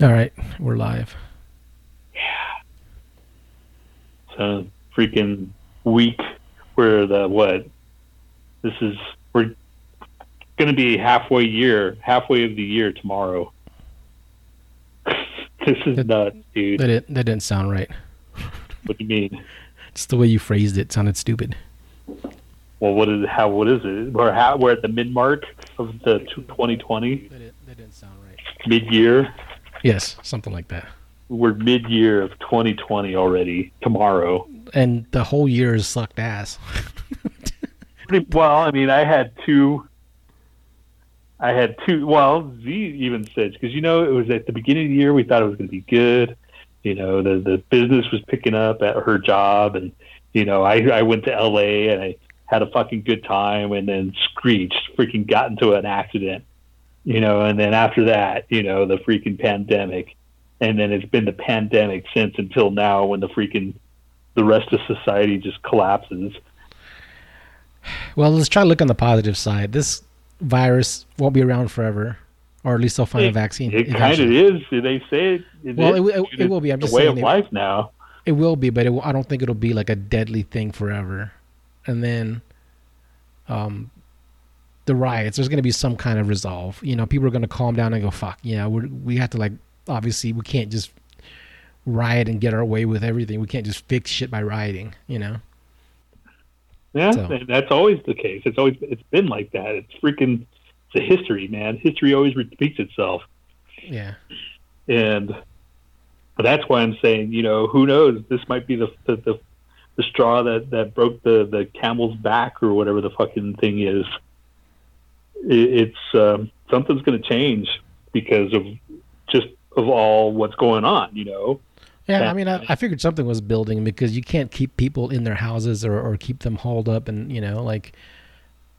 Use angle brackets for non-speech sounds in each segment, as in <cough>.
All right, we're live. Yeah. So freaking week where the what? This is we're going to be halfway year, halfway of the year tomorrow. <laughs> this is That- nuts, dude. That didn't, that didn't sound right. What do you mean? <laughs> It's the way you phrased it sounded stupid. Well, what is how? What is it? We're how, we're at the mid mark of the 2020 That, that didn't sound right. mid year. Yes, something like that. We're mid year of 2020 already. Tomorrow. And the whole year has sucked ass. <laughs> Pretty well. I mean, I had two. I had two. Well, Z even said because you know it was at the beginning of the year we thought it was going to be good. You know, the the business was picking up at her job, and you know, I I went to L.A. and I had a fucking good time, and then screeched, freaking got into an accident. You know, and then after that, you know, the freaking pandemic, and then it's been the pandemic since until now when the freaking the rest of society just collapses. Well, let's try to look on the positive side. This virus won't be around forever, or at least they'll find a vaccine. It kind of is. They say it. it Well, it, it, it will be. I'm just a way saying of it, life now. it will be, but it, I don't think it'll be like a deadly thing forever. And then, um, the riots. There's going to be some kind of resolve. You know, people are going to calm down and go, "Fuck, yeah, we we have to like. Obviously, we can't just riot and get our way with everything. We can't just fix shit by rioting. You know." Yeah, So- that's always the case. It's always it's been like that. It's freaking it's a history, man. History always repeats itself, Yeah. and that's why I'm saying, you know, who knows? This might be the the, the, the straw that that broke the the camel's back or whatever the fucking thing is. It, it's um, something's going to change because of just of all what's going on. You know. Yeah, Yeah. I mean, I, I figured something was building because you can't keep people in their houses or, or keep them hauled up, and you know, like,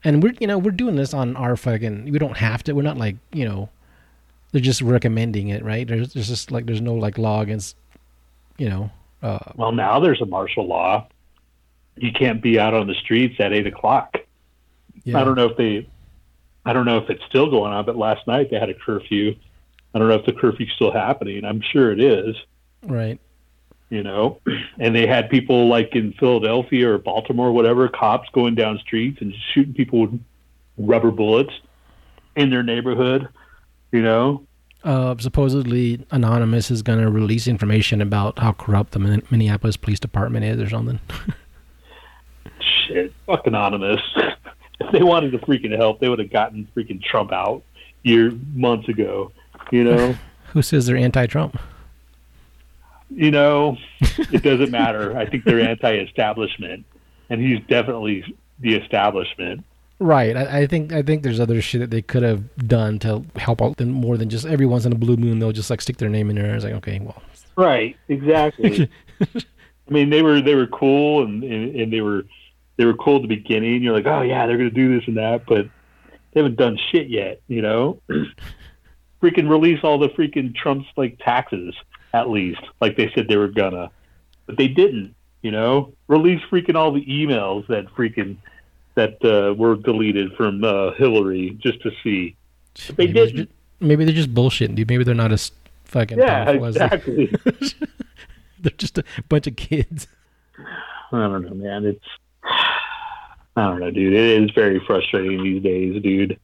and we're you know we're doing this on our fucking. We don't have to. We're not like you know, they're just recommending it, right? There's, there's just like there's no like law against, you know, uh, Well, now there's a martial law. You can't be out on the streets at eight o'clock. yeah, I don't know if they, I don't know if it's still going on, but last night they had a curfew. I don't know if the curfew's still happening. I'm sure it is. right. You know, <clears throat> and they had people like in Philadelphia or Baltimore, or whatever, cops going down streets and shooting people with rubber bullets in their neighborhood. You know, Uh, supposedly, anonymous is going to release information about how corrupt the Minneapolis Police Department is, or something. <laughs> shit, fuck anonymous. <laughs> if <laughs> they wanted to freaking help, they would have gotten freaking Trump out year months ago. You know, <laughs> Who says they're anti-Trump? you know, it doesn't matter. I think they're anti-establishment, and he's definitely the establishment. Right. I, I think I think there's other shit that they could have done to help out than more than just every once in a blue moon they'll just like stick their name in there. It's like okay, well, Right, exactly. <laughs> I mean, they were they were cool, and, and and they were they were cool at the beginning. You're like, oh yeah, they're gonna do this and that, but they haven't done shit yet. You know, <clears throat> freaking release all the freaking Trump's like taxes at least, like they said they were gonna, but they didn't. You know, release freaking all the emails that freaking that uh, were deleted from uh, Hillary just to see. But they maybe, didn't. ju- maybe they're just bullshitting, dude. Maybe they're not as fucking Yeah, powerful as they- exactly. <laughs> they're just a bunch of kids. I don't know, man. It's I don't know, dude. It is very frustrating these days, dude.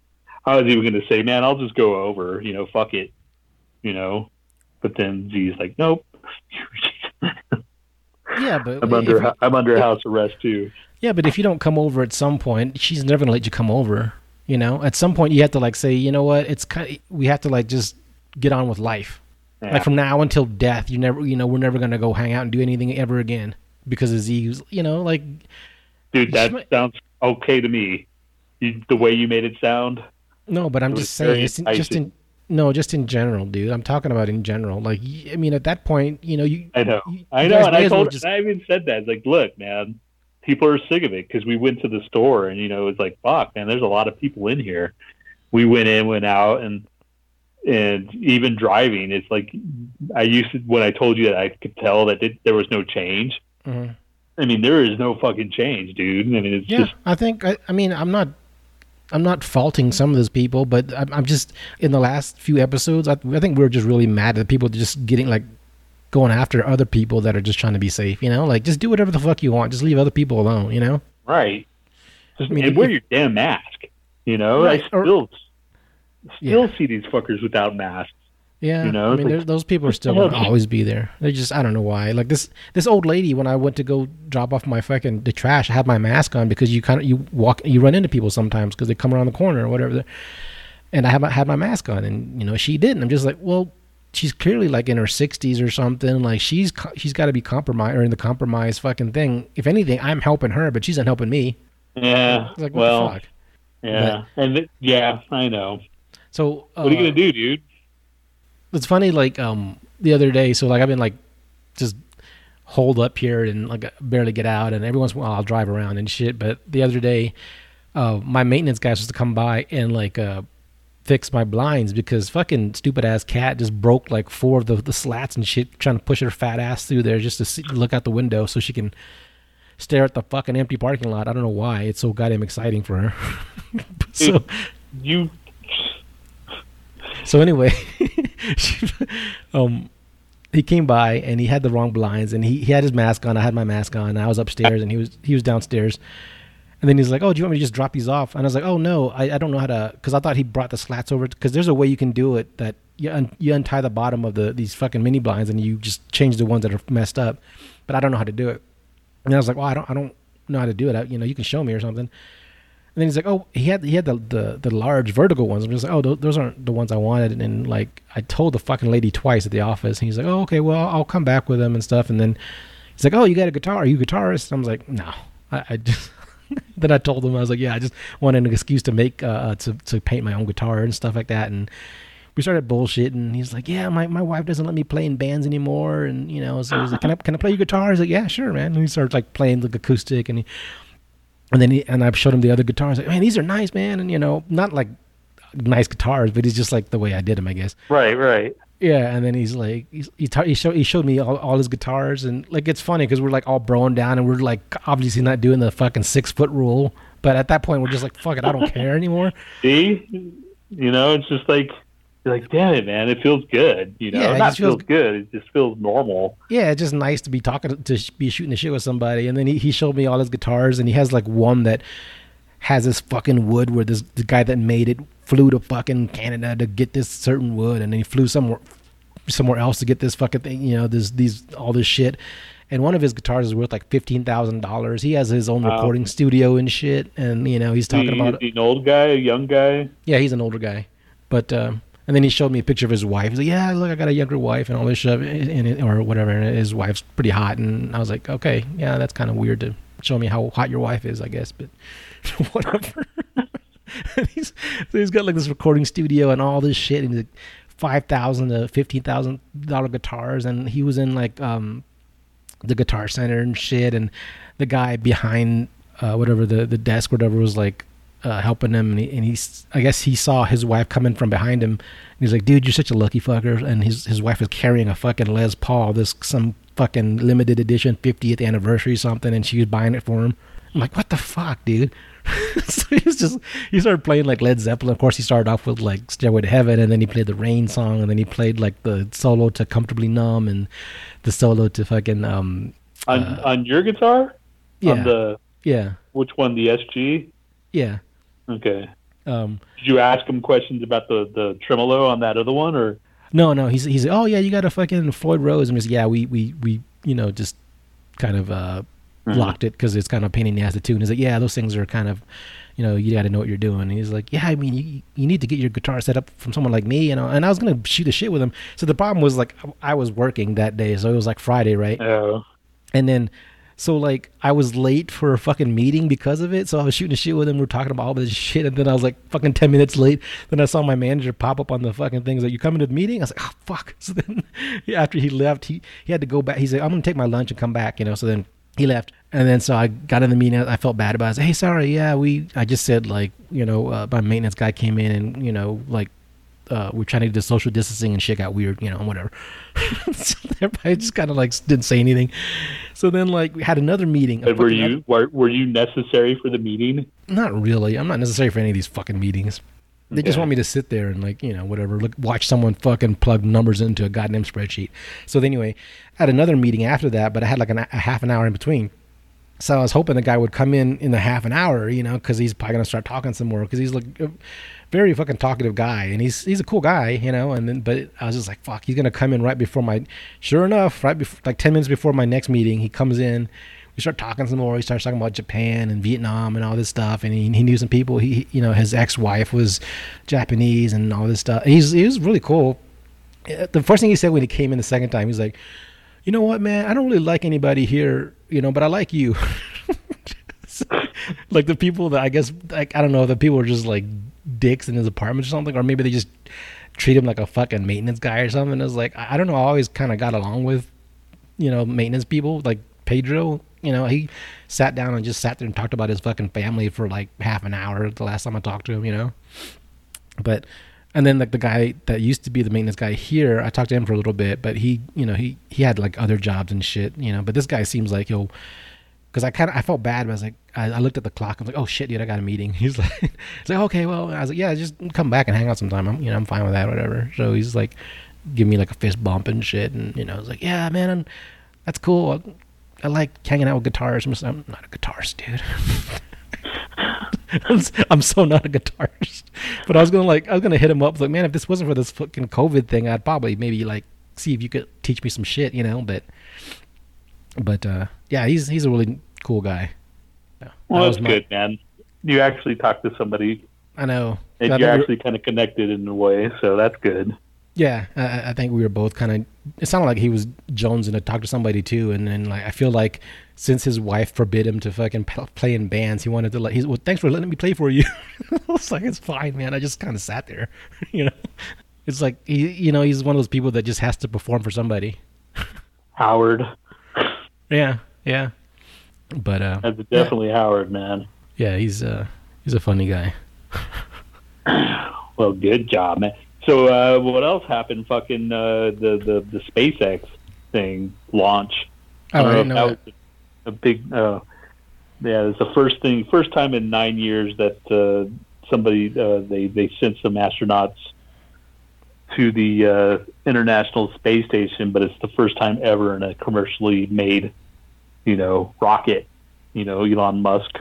I was even going to say, man, I'll just go over. You know, fuck it. You know, but then Z's like, nope. <laughs> Yeah, but I'm under you- I'm under house arrest too. yeah, but if you don't come over at some point, she's never gonna let you come over. You know, at some point you have to like say, you know what? It's kind. we have to like just get on with life. Yeah. Like from now until death, you never, you know, we're never gonna go hang out and do anything ever again because of Z's. You know, like dude, that Schmi- sounds okay to me. You, the way you made it sound. No, but I'm just saying, it's in, just in no, just in general, dude. I'm talking about in general. Like, I mean, at that point, you know, you. I know. you- I know, and I as well told just- I even said that. It's like, look, man, people are sick of it because we went to the store and you know it's like, fuck, man, there's a lot of people in here. We went in, went out, and and even driving, it's like I used to when I told you that I could tell that it, there was no change. Mhm. I mean, there is no fucking change, dude. I mean, it's Yeah, just I think. I, I mean, I'm not. I'm not faulting some of those people, but I'm, I'm just in the last few episodes. I, I think we are just really mad at people just getting like going after other people that are just trying to be safe. You know, like just do whatever the fuck you want. Just leave other people alone. You know. Right. Just I mean, and wear your damn mask. You know, Right, I or- still still Yeah. see these fuckers without masks. Yeah, You know, I mean, like, those people are still going to always be there. They just, I don't know why. Like this, this old lady when I went to go drop off my fucking the trash, I had my mask on because you kind of you walk, you run into people sometimes because they come around the corner or whatever. And I had my, had my mask on, and you know she didn't. I'm just like, well, she's clearly like in her 60s or something. Like she's she's got to be compromised or in the compromise fucking thing. If anything, I'm helping her, but she's not helping me. Yeah. It's like, what well, the fuck? yeah, and it, yeah, I know. So uh, What are you gonna do, dude? It's funny like um the other day so like i've been like just holed up here and like barely get out and every once in a while i'll drive around and shit but the other day uh my maintenance guy was supposed to come by and like uh fix my blinds because fucking stupid ass cat just broke like four of the, the slats and shit trying to push her fat ass through there just to see, look out the window so she can stare at the fucking empty parking lot. I don't know why. It's so goddamn exciting for her. <laughs> So You So anyway, <laughs> she- um, he came by and he had the wrong blinds and he, he had his mask on. I had my mask on. I was upstairs and he was he was downstairs. And then he's like, "Oh, do you want me to just drop these off?" And I was like, "Oh no, I, I don't know how to." Because I thought he brought the slats over. Because there's a way you can do it that you un, you untie the bottom of the these fucking mini blinds and you just change the ones that are messed up. But I don't know how to do it. And I was like, "Well, I don't I don't know how to do it. I, you know, you can show me or something." And then he's like, "Oh, he had he had the the, the large vertical ones." I'm just like, "Oh, those, those aren't the ones I wanted." And, then like I told the fucking lady twice at the office, and he's like, "Oh, okay, well, I'll come back with them and stuff." And then he's like, "Oh, you got a guitar? Are you a guitarist?" I'm like, "No, I, I just." <laughs> then I told him I was like, "Yeah, I just wanted an excuse to make uh, uh, to to paint my own guitar and stuff like that." And we started bullshitting. He's like, "Yeah, my, my wife doesn't let me play in bands anymore." And you know, so he's like, "Can I can I play your guitar?" He's like, "Yeah, sure, man." And he starts like playing like acoustic and he and then he, and I showed him the other guitars. Like, man, these are nice, man. And you know, not like nice guitars, but he's just like the way I did them, I guess. right, right. Yeah. And then he's like, he's, he, he showed he showed me all, all his guitars, and like it's funny because we're like all broing down, and we're like obviously not doing the fucking six foot rule. But at that point, we're just like, fuck it, I don't care anymore. <laughs> See, you know, it's just like you're like, damn it, man, it feels good. You know, Yeah, it not just feels- feels good. It just feels normal. Yeah, it's just nice to be talking to, to be shooting the shit with somebody. And then he, he showed me all his guitars, and he has like one that has this fucking wood where this the guy that made it flew to fucking Canada to get this certain wood, and then he flew somewhere somewhere else to get this fucking thing. You know, this these all this shit. And one of his guitars is worth like fifteen thousand dollars. He has his own Wow. recording studio and shit. And you know, he's talking he- about an old guy, a young guy. yeah, he's an older guy, but um, and then he showed me a picture of his wife. He's like, "Yeah, look, I got a younger wife and all this shit, and it, or whatever." And his wife's pretty hot, and I was like, "Okay, yeah, that's kind of weird to show me how hot your wife is, I guess." But <laughs> whatever. <laughs> he's so he's got like this recording studio and all this shit, and he's like five thousand to fifteen thousand dollar guitars, and he was in like um the guitar center and shit and the guy behind uh, whatever the the desk whatever was like uh, helping him and, he, and he's I guess he saw his wife coming from behind him. And he's like dude you're such a lucky fucker. And his his wife is carrying a fucking Les Paul this some fucking limited edition 50th anniversary something and she was buying it for him. I'm like what the fuck dude? <laughs> So he was just he started playing like Led Zeppelin. Of course he started off with like Stairway to Heaven and then he played the Rain song and then he played like the solo to Comfortably Numb and the solo to fucking um On Uh, on your guitar? yeah. On the yeah. Which one? The SG. yeah Okay. um Did you ask him questions about the the tremolo on that other one, or? No no he's he's oh yeah you got a fucking Floyd Rose and just yeah we we we you know just kind of uh Mhm. locked it because it's kind of a pain in the ass to tune. He's like yeah those things are kind of you know you got to know what you're doing. And he's like yeah I mean you you need to get your guitar set up from someone like me you know. And I was gonna shoot a shit with him. So the problem was like I was working that day so it was like Friday right? Oh, And then, so like, I was late for a fucking meeting because of it. So I was shooting shit with him. We were talking about all this shit. And then I was like, fucking 10 minutes late. Then I saw my manager pop up on the fucking things like, you coming to the meeting? I was like, oh, fuck. <laughs> So then after he left, he, he had to go back. He said, I'm to take my lunch and come back, you know? So then he left. And then so I got in the meeting. I felt bad about it. I said, hey, sorry. Yeah, we, I just said like, you know, uh, my maintenance guy came in and, you know, like, uh, we're trying to do the social distancing and shit got weird, you know, whatever. <laughs> so everybody just kind of like didn't say anything. So then like we had another meeting. But were you were, were you necessary for the meeting? Not really. I'm not necessary for any of these fucking meetings. They just want me to sit there and like you know whatever, look, watch someone fucking plug numbers into a goddamn spreadsheet. So anyway, I had another meeting after that, but I had like an, a half an hour in between. So I was hoping the guy would come in in the half an hour, you know, because he's probably gonna start talking some more. Because he's like very fucking talkative guy, and he's he's a cool guy, you know. And then, but I was just like, fuck, he's gonna come in right before my. Sure enough, right before like ten minutes before my next meeting, he comes in. We start talking some more. He starts talking about Japan and Vietnam and all this stuff, and he, he knew some people. He, you know, his ex-wife was Japanese and all this stuff. He's he was really cool. Uh, The first thing he said when he came in the second time, he's like, "You know what, man? I don't really like anybody here, you know, but I like you." <laughs> like the people that I guess like I don't know, the people are just like dicks in his apartment or something, or maybe they just treat him like a fucking maintenance guy or something. It's like I don't know. I always kind of got along with you know maintenance people like Pedro. You know, he sat down and just sat there and talked about his fucking family for like half an hour the last time I talked to him. You know, but and then like the guy that used to be the maintenance guy here, I talked to him for a little bit, but he, you know, he he had like other jobs and shit, you know. But this guy seems like he'll, because I kind of I felt bad, but I was like, I, I looked at the clock, I was like, oh shit, dude, I got a meeting. <laughs> He's like, he's like, okay, well, I was like, yeah, just come back and hang out sometime. I'm, you know, I'm fine with that, whatever. So he's like, give me like a fist bump and shit, and you know, I was like, yeah, man, I'm, that's cool. I, I like hanging out with guitars. I'm, not a guitarist, dude. <laughs> I'm I'm so not a guitarist. But I was gonna like I was gonna hit him up like, man, if this wasn't for this fucking COVID thing, I'd probably maybe like see if you could teach me some shit, you know. But but uh yeah, he's he's a really cool guy. Yeah. Well, That that's was my- good, man. You actually talked to somebody, I know. and I you're think we- actually kind of connected in a way, so that's good. Yeah, I- I, I think we were both kind of. It sounded like he was jonesing to talk to somebody too, and then like I feel like since his wife forbid him to fucking play in bands, he wanted to like. He's well, thanks for letting me play for you. <laughs> it's like, it's fine, man. I just kind of sat there, <laughs> you know. It's like he, you know, he's one of those people that just has to perform for somebody. Howard, Yeah, yeah. But uh, that's definitely Howard, man. yeah, he's uh, he's a funny guy. Well, good job, man. So, uh, what else happened? Fucking uh, the the the SpaceX thing launch. Oh, I don't didn't know. that was a big. Uh, yeah, it's the first thing, first time in nine years that uh, somebody uh, they they sent some astronauts to the uh, International Space Station, but it's the first time ever in a commercially made, you know, rocket. You know, Elon Musk,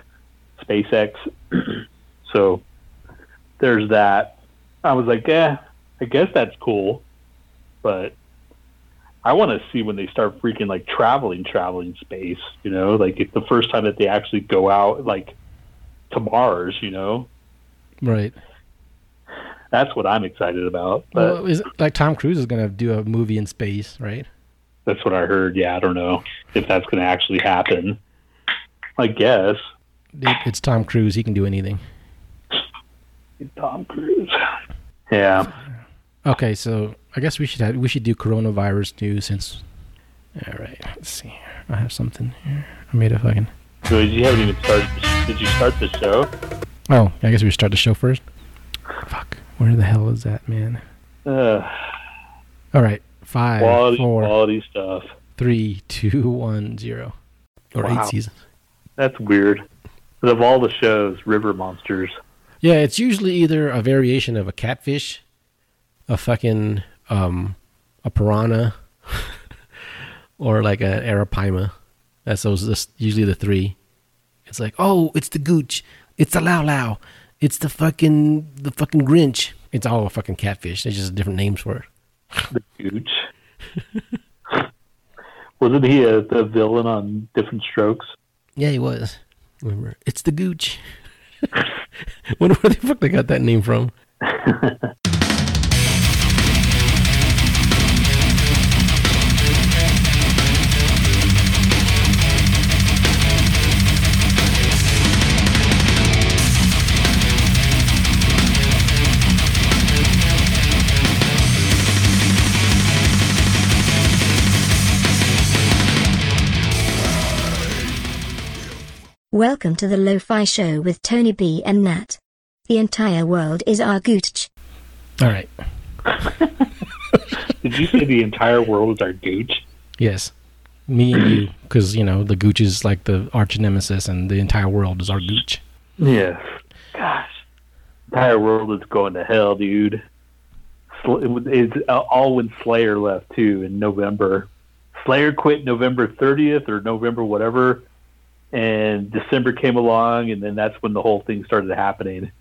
SpaceX. <clears throat> so there's that. I was like, yeah, I guess that's cool, but I want to see when they start freaking like traveling, traveling space. You know, like it's the first time that they actually go out like to Mars. You know, Right. that's what I'm excited about. But Well, is like Tom Cruise is gonna do a movie in space, right? That's what I heard. Yeah, I don't know if that's going to actually happen. I guess It's Tom Cruise. He can do anything. Tom Cruise. Yeah. Okay, so I guess we should have, we should do coronavirus news since. All right, let's see. here. I have something here. I made a fucking. So you haven't even started. Did you start the show? Oh, I guess we start the show first. Fuck, where the hell is that man? Uh, All right, five, quality, four, quality stuff. three, two, one, zero, or Wow. eight seasons. That's weird. But of all the shows, River Monsters. Yeah, it's usually either a variation of a catfish, a fucking um, a piranha, <laughs> or like an arapaima. That's those. Usually the three. It's like, oh, it's the gooch, it's the lao lao, it's the fucking the fucking Grinch. It's all a fucking catfish. There's just different names for it. The Gooch. <laughs> Wasn't he a, the villain on Diff'rent Strokes? Yeah, he was. Remember, it's the gooch. <laughs> Wonder where the fuck they got that name from. <laughs> Welcome to the Lo-Fi Show with Tony B and Nhat. The entire world is our gooch. All right, Did you say the entire world is our gooch? Yes, me and you, because you know the gooch is like the arch nemesis, and the entire world is our gooch. Yes. Gosh, entire world is going to hell, dude. Sl- it was- It's uh, all when Slayer left too in November. Slayer quit November 30th or November whatever, and December came along, and then that's when the whole thing started happening.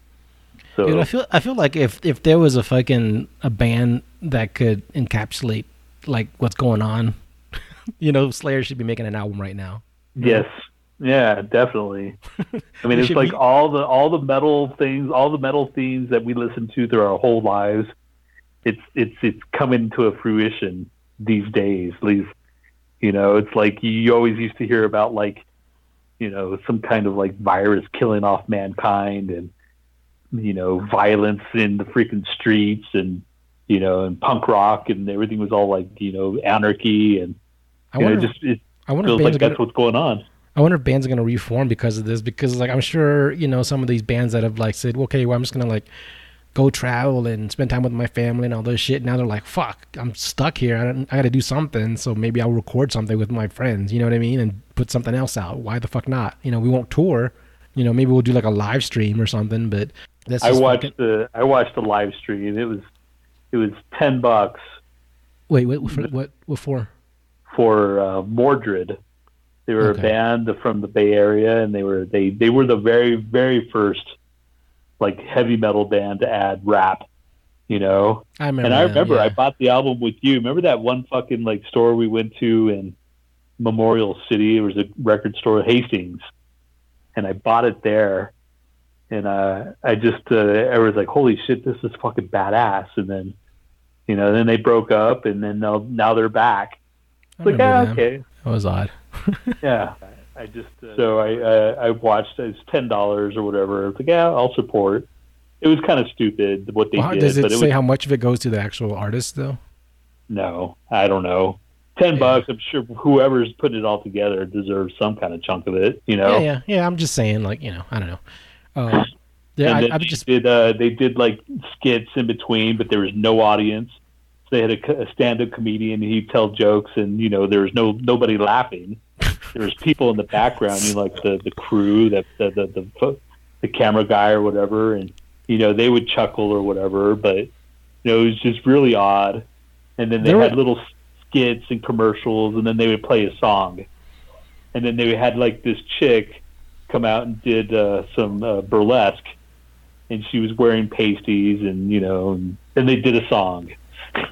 So Dude, I feel I feel like if if there was a fucking a band that could encapsulate like what's going on, <laughs> you know, Slayer should be making an album right now. Yes. Yeah, definitely. <laughs> I mean, it's like be- all the all the metal things, all the metal themes that we listen to through our whole lives. It's it's it's coming to a fruition these days. Least, you know, it's like you always used to hear about like, you know, some kind of like virus killing off mankind and you know violence in the freaking streets and you know and punk rock and everything was all like you know anarchy and I you know wonder. just it I wonder feels bands like are gonna, that's what's going on. I wonder if bands are gonna reform because of this. Because like I'm sure you know some of these bands that have like said, okay, well I'm just gonna like go travel and spend time with my family and all this shit. Now they're like, fuck, I'm stuck here. I, don't, I got to do something. So maybe I'll record something with my friends. You know what I mean? And put something else out. Why the fuck not? You know, we won't tour. You know, maybe we'll do like a live stream or something. But that's I watched fucking- the I watched the live stream. It was it was ten bucks Wait, what? For, what? What for? for uh, Mordred. They were Okay. a band from the Bay Area, and they were they they were the very very first like heavy metal band to add rap. You know, I remember. and I remember yeah. I bought the album with you. Remember that one fucking like store we went to in Memorial City? It was a record store, Hastings, and I bought it there. And uh, I just uh, I was like, holy shit, this is fucking badass. And then, you know, then they broke up, and then now they're back. I It's like, them. okay, That was odd. <laughs> yeah. I just uh, so I uh, I watched it's ten dollars or whatever. It's like yeah, I'll support. It was kind of stupid what they Well, did, does it but it say was how much of it goes to the actual artist though? no, I don't know. Ten Yeah. bucks. I'm sure whoever's putting it all together deserves some kind of chunk of it. You know. Yeah, yeah, yeah. I'm just saying, like you know, I don't know. <laughs> Uh, yeah, I, then I they just did uh, they did like skits in between, but there was no audience. So they had a, co- a stand-up comedian. He'd tell jokes, and you know there was no nobody laughing. <laughs> There was people in the background, you know, like the the crew, that the the, the the camera guy or whatever, and you know they would chuckle or whatever. But you know it was just really odd. And then they There were- had little skits and commercials, and then they would play a song. And then they had like this chick come out and did uh, some uh, burlesque, and she was wearing pasties, and you know, and then they did a song. <laughs>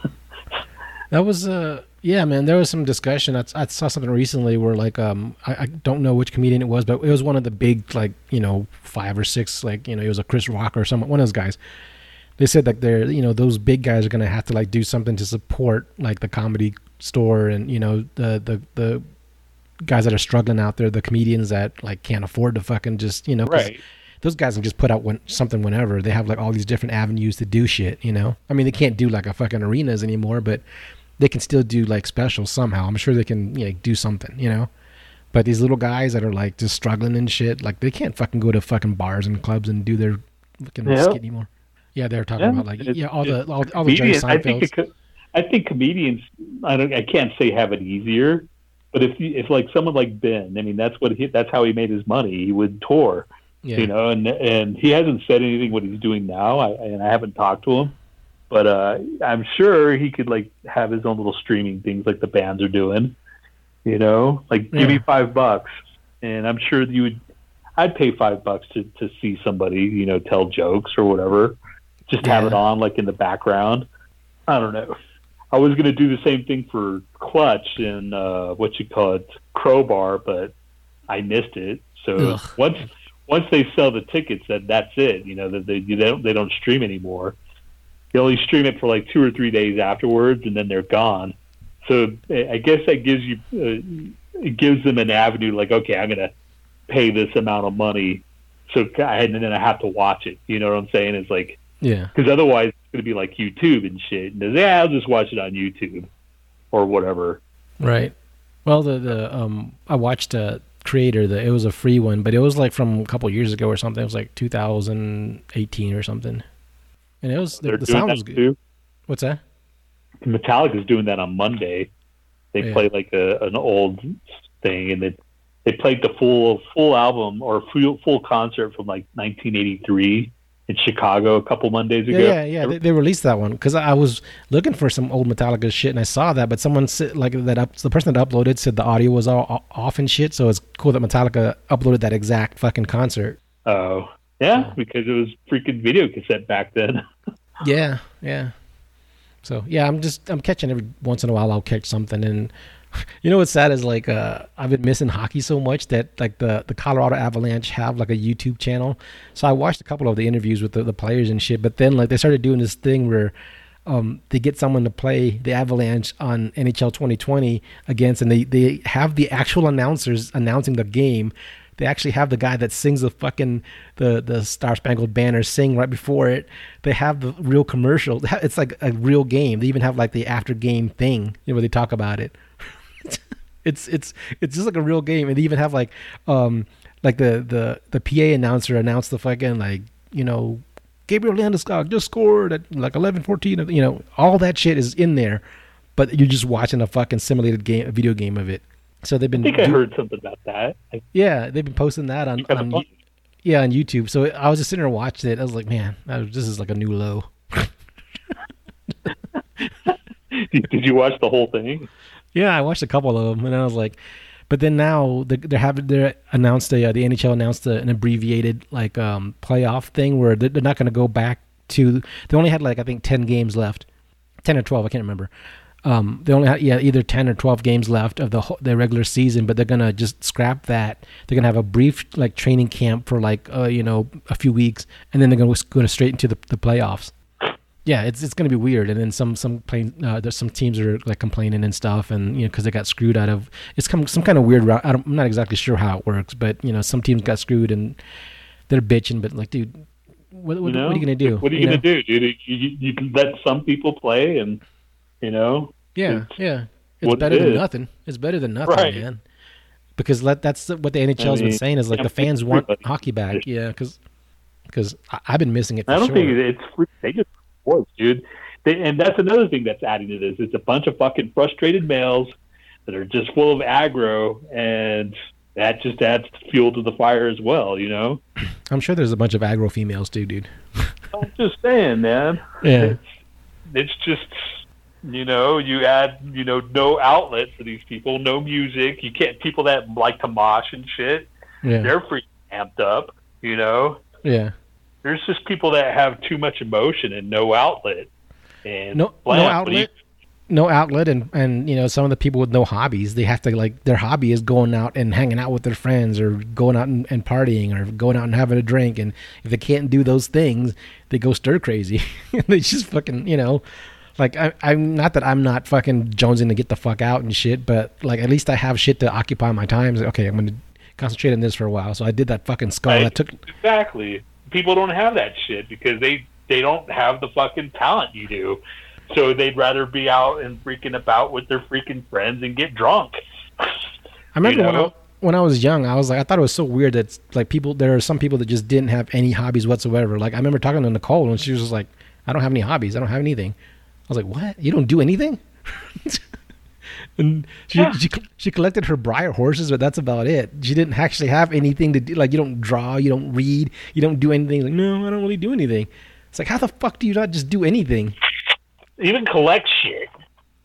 That was uh yeah, man. There was some discussion. I, I saw something recently where like um I, I don't know which comedian it was, but it was one of the big like you know five or six like you know it was a Chris Rock or some one of those guys. They said that they're you know those big guys are gonna have to like do something to support like the comedy store and you know the the the guys that are struggling out there, the comedians that like can't afford to fucking just you know 'cause those guys can just put out something whenever. They have like all these different avenues to do shit, you know? I mean, they can't do like a fucking arenas anymore, but they can still do like specials somehow. I'm sure they can you know, do something, you know? But these little guys that are like just struggling and shit, like they can't fucking go to fucking bars and clubs and do their fucking Yeah. skit anymore. Yeah, they're talking Yeah, about like yeah, all the all, all the Jerry I think it I think comedians. I don't. I can't say have it easier, but if if like someone like Ben, I mean, that's what he. That's how he made his money. He would tour, Yeah, you know, and and he hasn't said anything what he's doing now. I and I haven't talked to him, but uh, I'm sure he could like have his own little streaming things like the bands are doing. You know, like give me five bucks, and I'm sure you would. I'd pay five bucks to to see somebody, you know, tell jokes or whatever. Just have it on like in the background. I don't know. I was gonna do the same thing for Clutch and uh, what you call it, Crowbar, but I missed it. So Ugh. once once they sell the tickets, that that's it. You know that they they don't they don't stream anymore. They only stream it for like two or three days afterwards, and then they're gone. So I guess that gives you uh, it gives them an avenue. Like, okay, I'm gonna pay this amount of money, so I and then I have to watch it. You know what I'm saying? It's like yeah. because otherwise it's going to be like YouTube and shit. And yeah, I'll just watch it on YouTube or whatever. Right. Well, the the um, I watched a Kreator. The it was a free one, but it was like from a couple years ago or something. It was like 2018 or something. And it was the, the sound was good. too. What's that? Metallica's doing that on Monday. They Yeah. play like a, an old thing, and they they played the full full album or full full concert from like 1983 in Chicago a couple Mondays ago. Yeah, yeah, yeah. They, they released that one because I was looking for some old Metallica shit and I saw that, but someone said like that up. The person that uploaded said the audio was all off and shit. So it's cool that Metallica uploaded that exact fucking concert. Oh, yeah, because it was freaking video cassette back then. <laughs> Yeah, yeah. So yeah, I'm just I'm catching every once in a while. I'll catch something, and <laughs> you know what's sad is like uh, I've been missing hockey so much that like the the Colorado Avalanche have like a YouTube channel. So I watched a couple of the interviews with the, the players and shit. But then like they started doing this thing where um, they get someone to play the Avalanche on NHL 2020 against, and they they have the actual announcers announcing the game. They actually have the guy that sings the fucking the the Star Spangled Banner sing right before it. They have the real commercial. <laughs> It's like a real game. They even have like the after game thing, you know, where they talk about it. <laughs> it's it's it's just like a real game, and they even have like um like the the the PA announcer announced the fucking like you know Gabriel Landeskog just scored at like 11-14. You know all that shit is in there, but you're just watching a fucking simulated game, a video game of it. So they've been I think I heard something about that. I yeah, they've been posting that on, on yeah on YouTube. So I was just sitting there watching it. I was like, man, was- this is like a new low. Did <laughs> did you watch the whole thing? Yeah, I watched a couple of them, and I was like, but then now they- they're having they announced a, uh, the NHL announced a, an abbreviated like um playoff thing where they're, they're not going to go back to. They only had like I think ten games left, ten or twelve, I can't remember. Um, they only have yeah either ten or twelve games left of the whole, the regular season, but they're gonna just scrap that. They're gonna have a brief like training camp for like uh you know a few weeks, and then they're gonna go straight into the the playoffs. Yeah, it's it's gonna be weird, and then some some play, uh, there's some teams are like complaining and stuff, and you know because they got screwed out of it's come some kind of weird route. I don't, I'm not exactly sure how it works, but you know some teams got screwed and they're bitching, but like, dude, what, what, you know? what are you gonna do? What are you, know? gonna do, dude? You, you, you let some people play, and you know, Yeah, It's yeah, it's what it better than is. nothing. It's better than nothing, Right. man. Because let, that's what the NHL's mean, been saying is like the fans want hockey back. Yeah, because because I've been missing it. For I don't sure. think it's free. They just sports, dude. They, and that's another thing that's adding to this. It's a bunch of fucking frustrated males that are just full of aggro, and that just adds fuel to the fire as well. You know, I'm sure there's a bunch of aggro females too, dude. I'm just saying, man. Yeah. It's, it's just you know you add you know no outlet for these people, no music. You can't people that like to mosh and shit. Yeah, They're freaking amped up. You know, yeah. there's just people that have too much emotion and no outlet. And No, no what do you- outlet. No outlet, and and you know some of the people with no hobbies, they have to like their hobby is going out and hanging out with their friends, or going out and, and partying, or going out and having a drink. And if they can't do those things, they go stir crazy. <laughs> they just fucking you know, like I, I'm not that I'm not fucking jonesing to get the fuck out and shit, but like at least I have shit to occupy my time. Okay, I'm gonna concentrate on this for a while. So I did that fucking skull. Right. That took Exactly. People don't have that shit because they they don't have the fucking talent you do. So they'd rather be out and freaking about with their freaking friends and get drunk. I remember when I, when I was young, I was like, I thought it was so weird that like people, there are some people that just didn't have any hobbies whatsoever. Like I remember talking to Nicole and she was just like, I don't have any hobbies. I don't have anything. I was like, what? You don't do anything? <laughs> and she, Yeah. she she collected her Breyer horses, but that's about it. She didn't actually have anything to do. Like you don't draw, you don't read, you don't do anything. Like no, I don't really do anything. It's like how the fuck do you not just do anything? Even collect shit.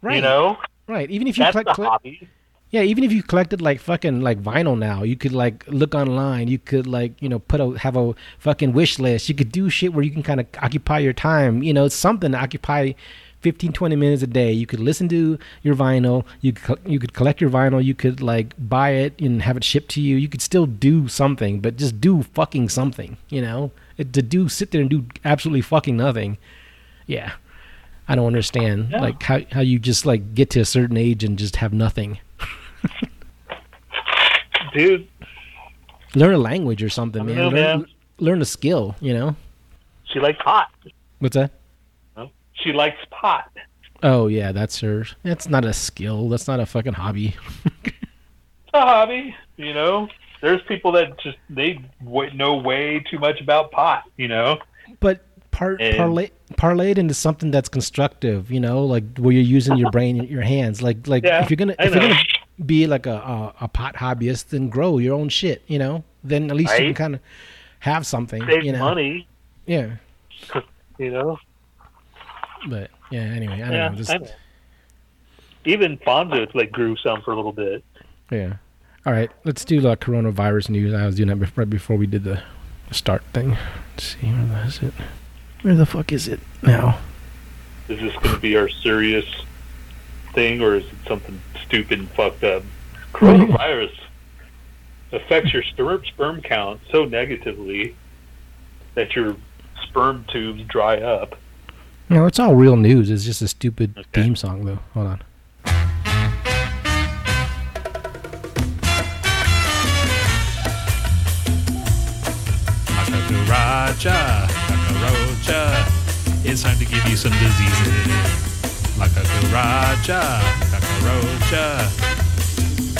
Right. You know? Right. Even if you That's collect, hobby. Yeah, even if you collected like fucking like vinyl now, you could like look online. You could like you know put a have a fucking wish list. You could do shit where you can kind of occupy your time. You know, it's something to occupy 15, 20 minutes a day. You could listen to your vinyl. You could you could collect your vinyl. You could like buy it and have it shipped to you. You could still do something, but just do fucking something. You know, it, to do sit there and do absolutely fucking nothing. Yeah, I don't understand Yeah. like how how you just like get to a certain age and just have nothing. <laughs> Dude, learn a language or something, man. know, learn, man. learn a skill, you know. she likes pot. What's that? She likes pot. Oh yeah, that's her. That's not a skill. That's not a fucking hobby. It's a hobby, you know? There's people that just they know way too much about pot, you know? But Par- parlay, parlay it into something that's constructive, you know, like where you're using your brain, your hands. Like, like Yeah, if you're gonna if you're gonna be like a, a a pot hobbyist, then grow your own shit, you know. Then at least you can kind of have something, Save you know. money, Yeah, you know. But yeah. Anyway, I don't Yeah, know. Just, I know. Even Fonzo like grew some for a little bit. Yeah. All right, let's do the coronavirus news. I was doing that right before we did the start thing. Let's see, where the is it? Where the fuck is it now? Is this going to be our serious thing, or is it something stupid and fucked up? <laughs> Coronavirus affects your sperm sperm count so negatively that your sperm tubes dry up. No, it's all real news. It's just a stupid Okay. theme song, though. Hold on. Makakuracha, kakarocha. It's time to give you some diseases. Makakuracha, kakarocha.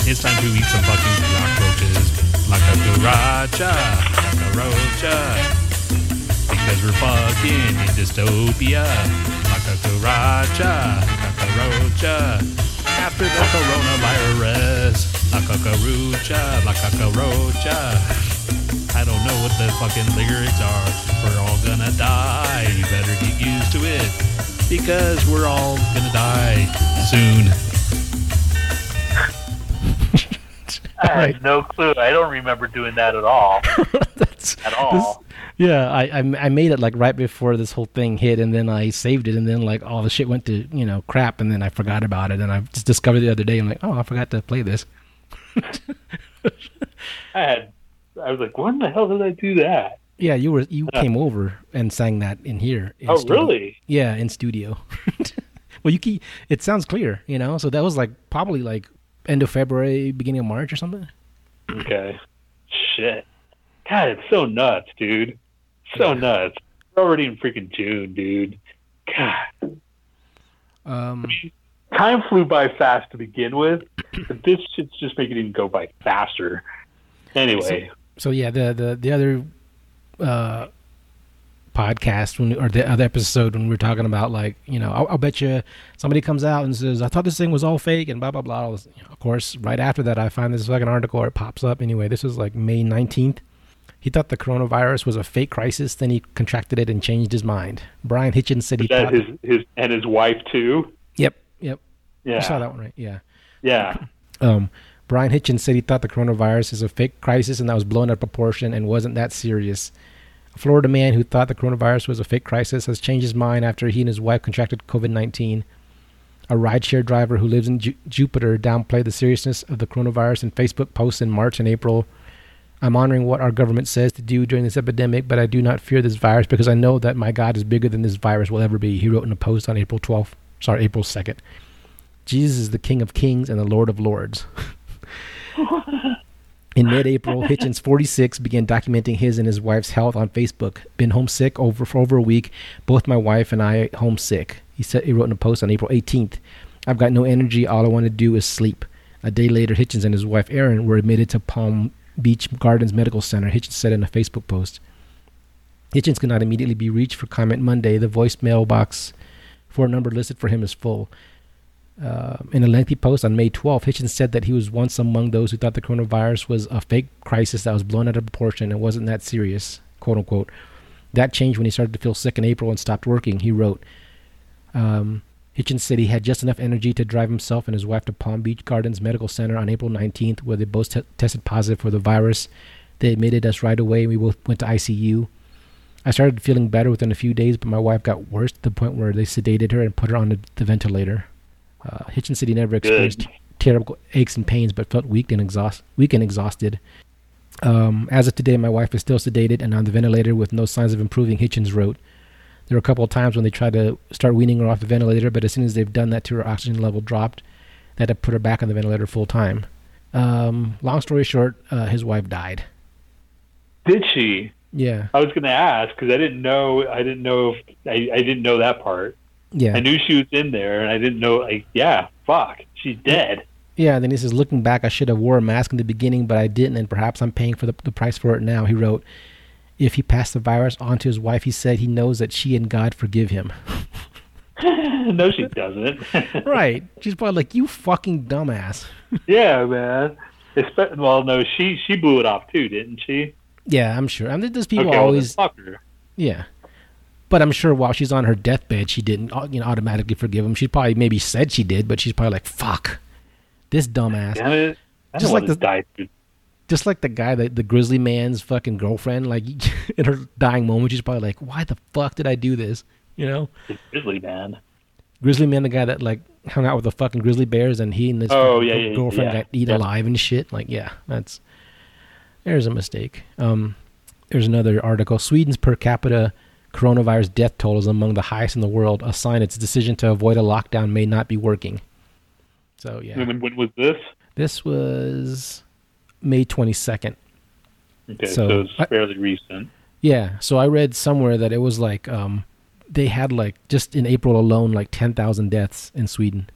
It's time to eat some fucking cockroaches. Makakuracha, kakarocha. Because we're fucking in dystopia. Makakuracha, kakarocha. After the coronavirus, la cucarucha, la cucarocha. I don't know what the fucking lyrics are. We're all gonna die. You better get used to it. Because we're all gonna die soon. <laughs> I have no clue. I don't remember doing that at all. <laughs> At all. Yeah, I, I I made it like right before this whole thing hit, and then I saved it, and then like all the shit went to you know crap, and then I forgot about it, and I just discovered the other day. I'm like, oh, I forgot to play this. <laughs> I had. I was like, when the hell did I do that? Yeah, you were you Yeah. came over and sang that in here. in oh, studio. really? Yeah, in studio. <laughs> well, you keep it sounds clear, you know. So that was like probably like end of February, beginning of March or something. Okay. Shit. God, it's so nuts, dude. So nuts. We're already in freaking June, dude. God. Um, Time flew by fast to begin with, but this shit's just making it even go by faster. Anyway, so yeah, the the the other uh, podcast when or the other episode when we were talking about like you know I'll, I'll bet you somebody comes out and says I thought this thing was all fake and blah blah blah. All you know, of course, right after that, I find this fucking article or it pops up. Anyway, this was like May nineteenth. He thought the coronavirus was a fake crisis. Then he contracted it and changed his mind. Brian Hitchens said he that thought. his, his and his wife too? yep, yep. Yeah. You saw that one, right? Yeah. Yeah. <clears throat> Um, Brian Hitchens said he thought the coronavirus is a fake crisis and that was blown out of proportion and wasn't that serious. A Florida man who thought the coronavirus was a fake crisis has changed his mind after he and his wife contracted COVID 19. A rideshare driver who lives in Ju- Jupiter downplayed the seriousness of the coronavirus in Facebook posts in March and April. I'm honoring what our government says to do during this epidemic, but I do not fear this virus because I know that my God is bigger than this virus will ever be. He wrote in a post on April 12th, sorry, April 2nd. Jesus is the King of Kings and the Lord of Lords. In mid-April, Hitchens, 46, began documenting his and his wife's health on Facebook. Been homesick over for over a week. Both my wife and I homesick. He said he wrote in a post on April 18th. I've got no energy. All I want to do is sleep. A day later, Hitchens and his wife Erin were admitted to Palm Beach Gardens Medical Center. Hitchens said in a Facebook post. Hitchens could not immediately be reached for comment Monday. The voicemail box for a number listed for him is full. Uh, in a lengthy post on May 12th, Hitchens said that he was once among those who thought the coronavirus was a fake crisis that was blown out of proportion and wasn't that serious, quote unquote. That changed when he started to feel sick in April and stopped working. He wrote, um, Hitchens said he had just enough energy to drive himself and his wife to Palm Beach Gardens Medical Center on April 19th, where they both te- tested positive for the virus. They admitted us right away. And we both went to ICU. I started feeling better within a few days, but my wife got worse to the point where they sedated her and put her on the, the ventilator. Uh, Hitchens said he never experienced Good. terrible aches and pains, but felt weak and exhaust weak and exhausted. Um, as of today, my wife is still sedated and on the ventilator with no signs of improving. Hitchens wrote, "There were a couple of times when they tried to start weaning her off the ventilator, but as soon as they've done that, to her oxygen level dropped. They had to put her back on the ventilator full time." Um, long story short, uh, his wife died. Did she? Yeah, I was going to ask because I didn't know. I didn't know if I, I didn't know that part. yeah. I knew she was in there, and I didn't know. Like, yeah, fuck, she's dead. Yeah, and then he says, looking back, I should have wore a mask in the beginning, but I didn't, and perhaps I'm paying for the, the price for it now. He wrote, if he passed the virus on to his wife, he said he knows that she and God forgive him. <laughs> no, she doesn't. <laughs> right. She's probably like, you fucking dumbass. yeah, man. Espe- well, no, she she blew it off too, didn't she? Yeah, I'm sure. I mean, there's people okay, well, always. her. Yeah. But I'm sure while she's on her deathbed, she didn't uh, you know automatically forgive him. She probably maybe said she did, but she's probably like, "Fuck, this dumbass." Damn it! I Just like the- die. Through. Just like the guy that the grizzly man's fucking girlfriend, like <laughs> in her dying moment, she's probably like, "Why the fuck did I do this?" You know, the grizzly man. grizzly man, the guy that like hung out with the fucking grizzly bears, and he and his Oh, yeah, gir- yeah, girlfriend yeah. got eaten alive and shit. Like, yeah, that's there's a mistake. Um, there's another article. Sweden's per capita coronavirus death toll is among the highest in the world, a sign its decision to avoid a lockdown may not be working. So yeah, When, when was this? this was May 22nd. Okay, So, so, it's I- fairly recent. Yeah, so I read somewhere that it was like um, they had like just in April alone like 10,000 deaths in Sweden.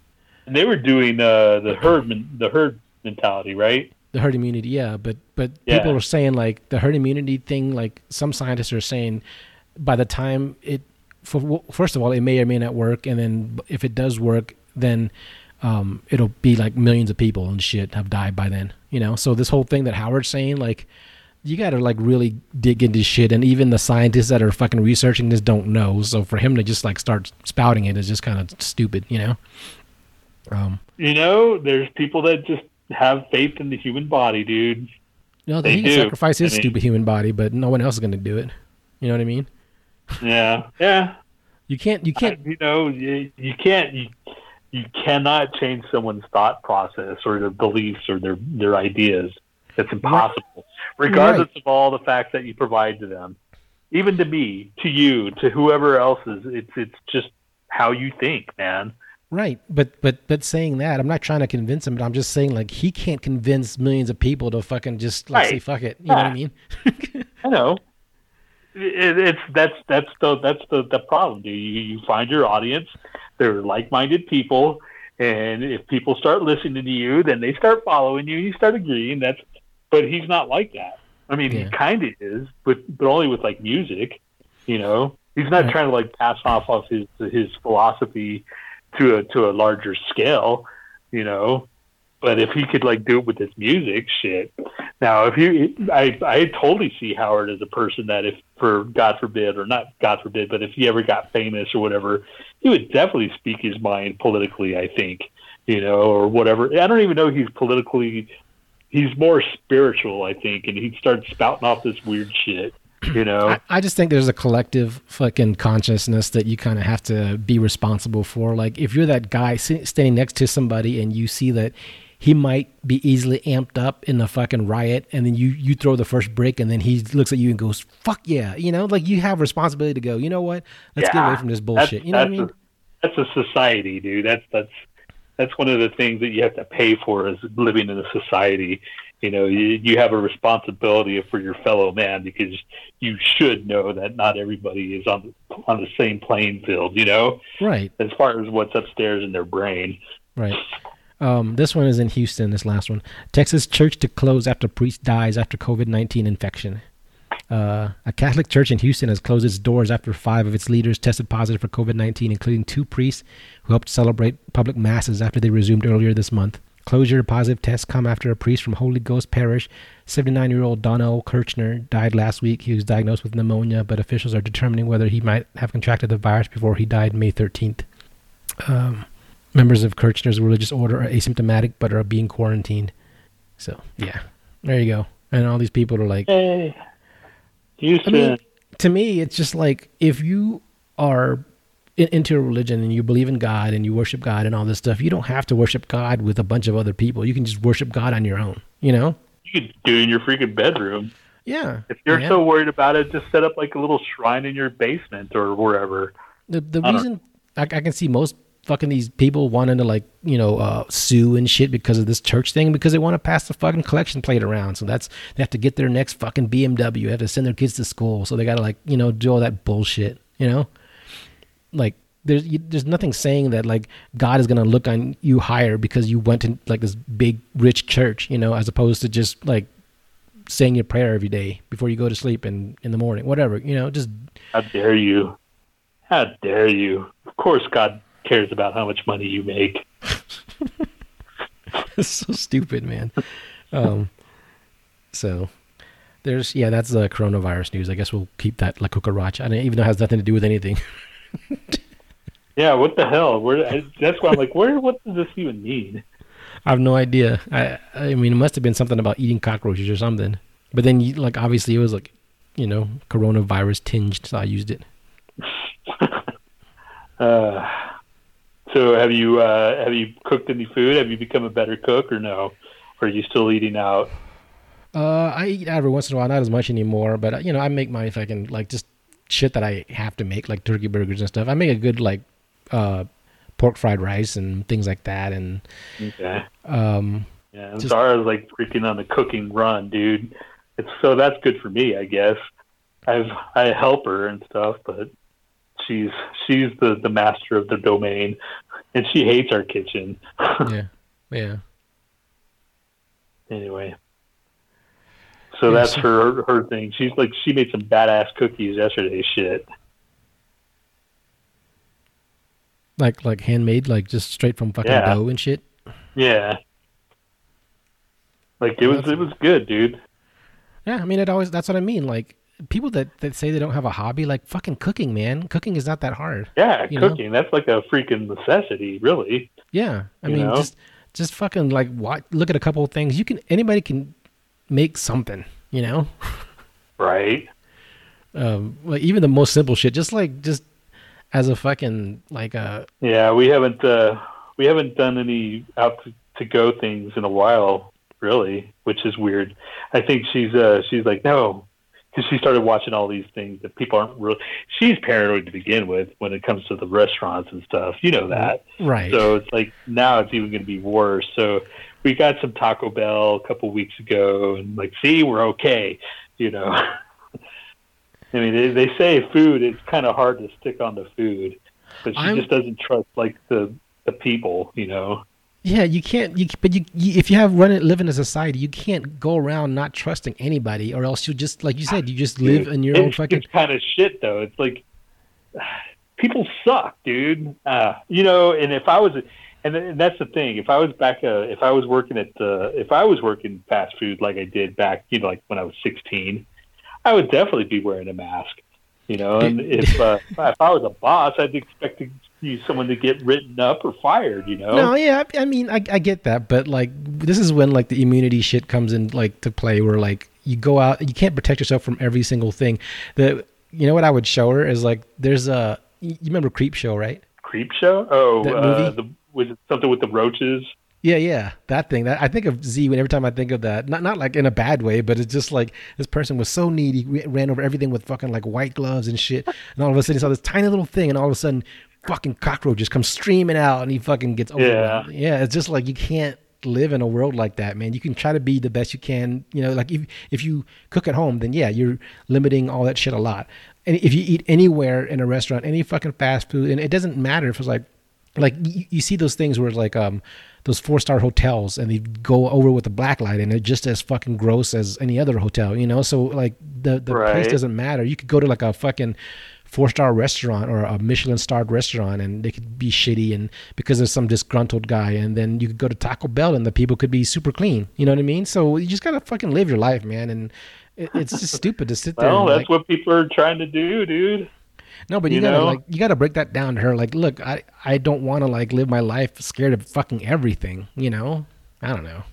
And they were doing uh, the herd the herd mentality, right? The herd immunity, yeah, but but Yeah. people are saying like the herd immunity thing. Like some scientists are saying, by the time it, for, first of all, it may or may not work, and then if it does work, then um, it'll be like millions of people and shit have died by then. You know, so this whole thing that Howard's saying, like, you got to like really dig into shit, and even the scientists that are fucking researching this don't know. So for him to just like start spouting it is just kind of stupid, you know. Um, You know, there's people that just have faith in the human body, dude. you know, They he can do. sacrifice his I mean- stupid human body, but no one else is going to do it. You know what I mean? Yeah, yeah. You can't. You can't. you know, you, you can't. You, you cannot change someone's thought process or their beliefs or their their ideas. That's impossible, regardless of all the facts that you provide to them. Even to me, to you, to whoever else is, it's it's just how you think, man. Right, but but but saying that, I'm not trying to convince him, but I'm just saying like he can't convince millions of people to fucking just like say Right. fuck it. You know what I mean? <laughs> I know. It, it's that's that's the that's the the problem. dude. You you find your audience, they're like-minded people, and if people start listening to you, then they start following you. You start agreeing. That's but he's not like that. I mean, Yeah. he kind of is, but but only with like music. You know, he's not Right. trying to like pass off of his his philosophy to a to a larger scale. You know, but if he could like do it with his music, shit. Now, if you, I, I totally see Howard as a person that if, for God forbid, or not God forbid, but if he ever got famous or whatever, he would definitely speak his mind politically. I think, you know, or whatever. I don't even know he's politically. He's more spiritual, I think, and he'd start spouting off this weird shit. You know, <clears throat> I, I just think there's a collective fucking consciousness that you kind of have to be responsible for. Like if you're that guy standing next to somebody and you see that he might be easily amped up in a fucking riot, and then you you throw the first brick, and then he looks at you and goes, "Fuck yeah," you know, like you have responsibility to go. You know what? Let's get away from this That's- bullshit. You know what I mean? A, that's a society, dude. That's that's that's one of the things that you have to pay for is living in a society. You know, you, you have a responsibility for your fellow man because you should know that not everybody is on on the same playing field. You know, Right. as far as what's upstairs in their brain. Right. Um, this one is in Houston. This last one, Texas church to close after priest dies after COVID nineteen infection. Uh, a Catholic church in Houston has closed its doors after five of its leaders tested positive for COVID nineteen, including two priests who helped celebrate public masses after they resumed earlier this month. Closure positive tests come after a priest from Holy Ghost Parish, 79-year-old Donald Kirchner, died last week. He was diagnosed with pneumonia, but officials are determining whether he might have contracted the virus before he died May 13th. Um, members of Kirchner's religious order are asymptomatic but are being quarantined. So yeah, there you go. And all these people are like, Hey, Houston. I mean, to me, it's just like if you are in, into a religion and you believe in God and you worship God and all this stuff, you don't have to worship God with a bunch of other people. You can just worship God on your own. You know? you could do it in your freaking bedroom. Yeah. If you're Yeah. so worried about it, just set up like a little shrine in your basement or wherever. The the I reason I, I can see most fucking these people wanting to like you know uh, sue and shit because of this church thing because they want to pass the fucking collection plate around. So that's they have to get their next fucking BMW. They have to send their kids to school, so they got to like you know do all that bullshit. You know, like there's you, there's nothing saying that like God is gonna look on you higher because you went to like this big rich church. You know, as opposed to just like saying your prayer every day before you go to sleep and in the morning, whatever. You know, just How dare you? How dare you? Of course, God cares about how much money you make. <laughs> it's so stupid, man. Um, so there's yeah, that's the coronavirus news. I guess we'll keep that La Cucaracha. and even though it has nothing to do with anything. <laughs> Yeah, what the hell? Where? I, that's why I'm like, where? What does this even mean? I have no idea. I I mean, it must have been something about eating cockroaches or something. But then, you, like, obviously, it was like, you know, coronavirus tinged, so I used it. <laughs> Uh, so have you uh, have you cooked any food? Have you become a better cook or no? Or are you still eating out? Uh, I eat every once in a while, not as much anymore. But you know, I make my fucking like just shit that I have to make, like turkey burgers and stuff. I make a good like uh, pork fried rice and things like that, and Okay. um, Yeah, and Just- Zara's like freaking on the cooking run, dude. It's so that's good for me, I guess. I've I help her and stuff, but she's she's the the master of the domain, and she hates our kitchen. <laughs> yeah, yeah. anyway, so Yeah, that's so- her her thing. She's like she made some badass cookies yesterday. Shit. Like like handmade, like just straight from fucking Yeah. dough and shit. Yeah. Like it was it was good, dude. Yeah, I mean, it always that's what I mean. Like people that that say they don't have a hobby, like fucking cooking, man. Cooking is not that hard. Yeah, You know? cooking. That's like a freaking necessity, really. Yeah, I You mean, know? just just fucking like watch, look at a couple of things. You can anybody can make something, you know. Right. Um, like even the most simple shit, just like just as a fucking like uh Yeah, we haven't uh we haven't done any out to, to go things in a while, really, which is weird. I think she's uh she's like no, because she started watching all these things that people aren't really. She's paranoid to begin with when it comes to the restaurants and stuff. You know that. right. So it's like now it's even going to be worse. So we got some Taco Bell a couple weeks ago, and like, see, we're okay. You know, <laughs> I mean, they, they say food. It's kind of hard to stick on the food, but she I'm- just doesn't trust like the the people. You know, yeah, you can't. You but you, you if you have run it live in a society, you can't go around not trusting anybody, or else you just like you said, you just live in your own fucking. It's kind of shit though. It's like <sighs> people suck, dude. Uh, you know, and if I was, and, and that's the thing. If I was back, uh, if I was working at, the, if I was working fast food like I did back, you know, like when I was 16, I would definitely be wearing a mask. You know, and if uh, <laughs> if I was a boss, I'd expect to see someone to get written up or fired. You know, No, yeah, I I mean, I, I get that, but like, this is when like the immunity shit comes in like to play, where like you go out, you can't protect yourself from every single thing. The you know what I would show her is like, there's a you remember Creep Show, right? creep show. Oh, That uh, movie? the, was it something with the roaches? Yeah, yeah, that thing. That I think of Z when every time I think of that. Not not like in a bad way, but it's just like this person was so needy, ran over everything with fucking like white gloves and shit, and all of a sudden he saw this tiny little thing, and all of a sudden, fucking cockroaches come streaming out, and he fucking gets overwhelmed. Yeah, it's just like you can't live in a world like that, man. You can try to be the best you can, you know. Like if if you cook at home, then yeah, you're limiting all that shit a lot. And if you eat anywhere in a restaurant, any fucking fast food, and it doesn't matter if it's like like you, you see those things where it's like um those four star hotels and they go over with a black light and they're just as fucking gross as any other hotel you know so like the the place doesn't matter you could go to like a fucking four star restaurant or a michelin starred restaurant and they could be shitty and because there's some disgruntled guy and then you could go to taco bell and the people could be super clean you know what i mean so you just gotta fucking live your life man and it, it's just <laughs> stupid to sit there Well, that's like, what people are trying to do, dude. no, but you, You gotta know? like you gotta break that down to her. Like, look, I I don't want to like live my life scared of fucking everything. You know, I don't know.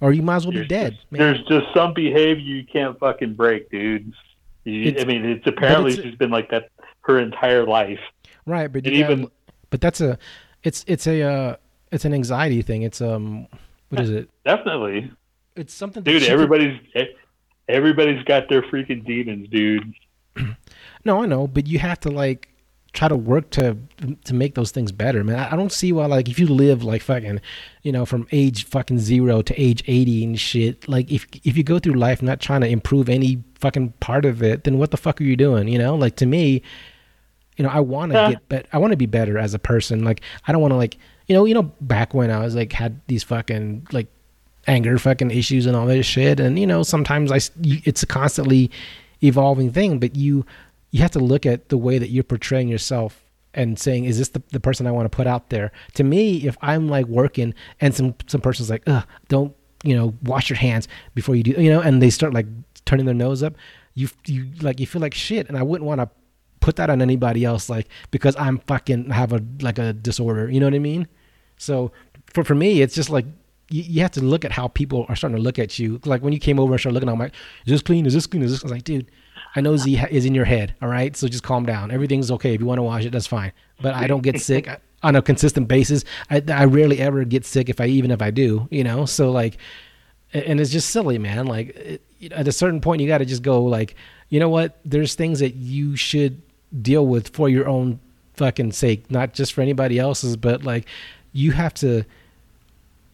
Or you might as well be dead. just- There's just some behavior you can't fucking break, dude. You, I mean, it's apparently it's- she's been like that her entire life. right, but gotta- even- but that's a it's it's a uh, it's an anxiety thing. It's um what is it? Definitely, It's something. that dude. she could- Everybody's everybody's got their freaking demons, dude. <clears throat> No, I know, but you have to like try to work to to make those things better, man. I, I don't see why like if you live like fucking, you know, from age fucking zero to age eighty and shit. Like if if you go through life not trying to improve any fucking part of it, then what the fuck are you doing? You know, like to me, you know, I want to Yeah. get bet. I want to be better as a person. Like I don't want to like you know you know back when I was like had these fucking like anger fucking issues and all this shit. And you know, sometimes I it's a constantly evolving thing, but you you have to look at the way that you're portraying yourself and saying, is this the, the person I want to put out there? To me, if I'm like working and some some person's like, ugh, don't you know, wash your hands before you do, you know, and they start like turning their nose up, you you like you feel like shit, and I wouldn't want to put that on anybody else, like because I'm fucking have a like a disorder, you know what I mean? So for for me, it's just like you, you have to look at how people are starting to look at you. Like when you came over and started looking, I'm like, is this clean? Is this clean? Is this? I was like, dude, I know Z is in your head. All right, so just calm down. Everything's okay. If you want to wash it, that's fine. But I don't get sick <laughs> on a consistent basis. I, I rarely ever get sick if I even if I do, you know. So like, and it's just silly, man. Like at a certain point, you got to just go like, you know what? There's things that you should deal with for your own fucking sake, not just for anybody else's, but like you have to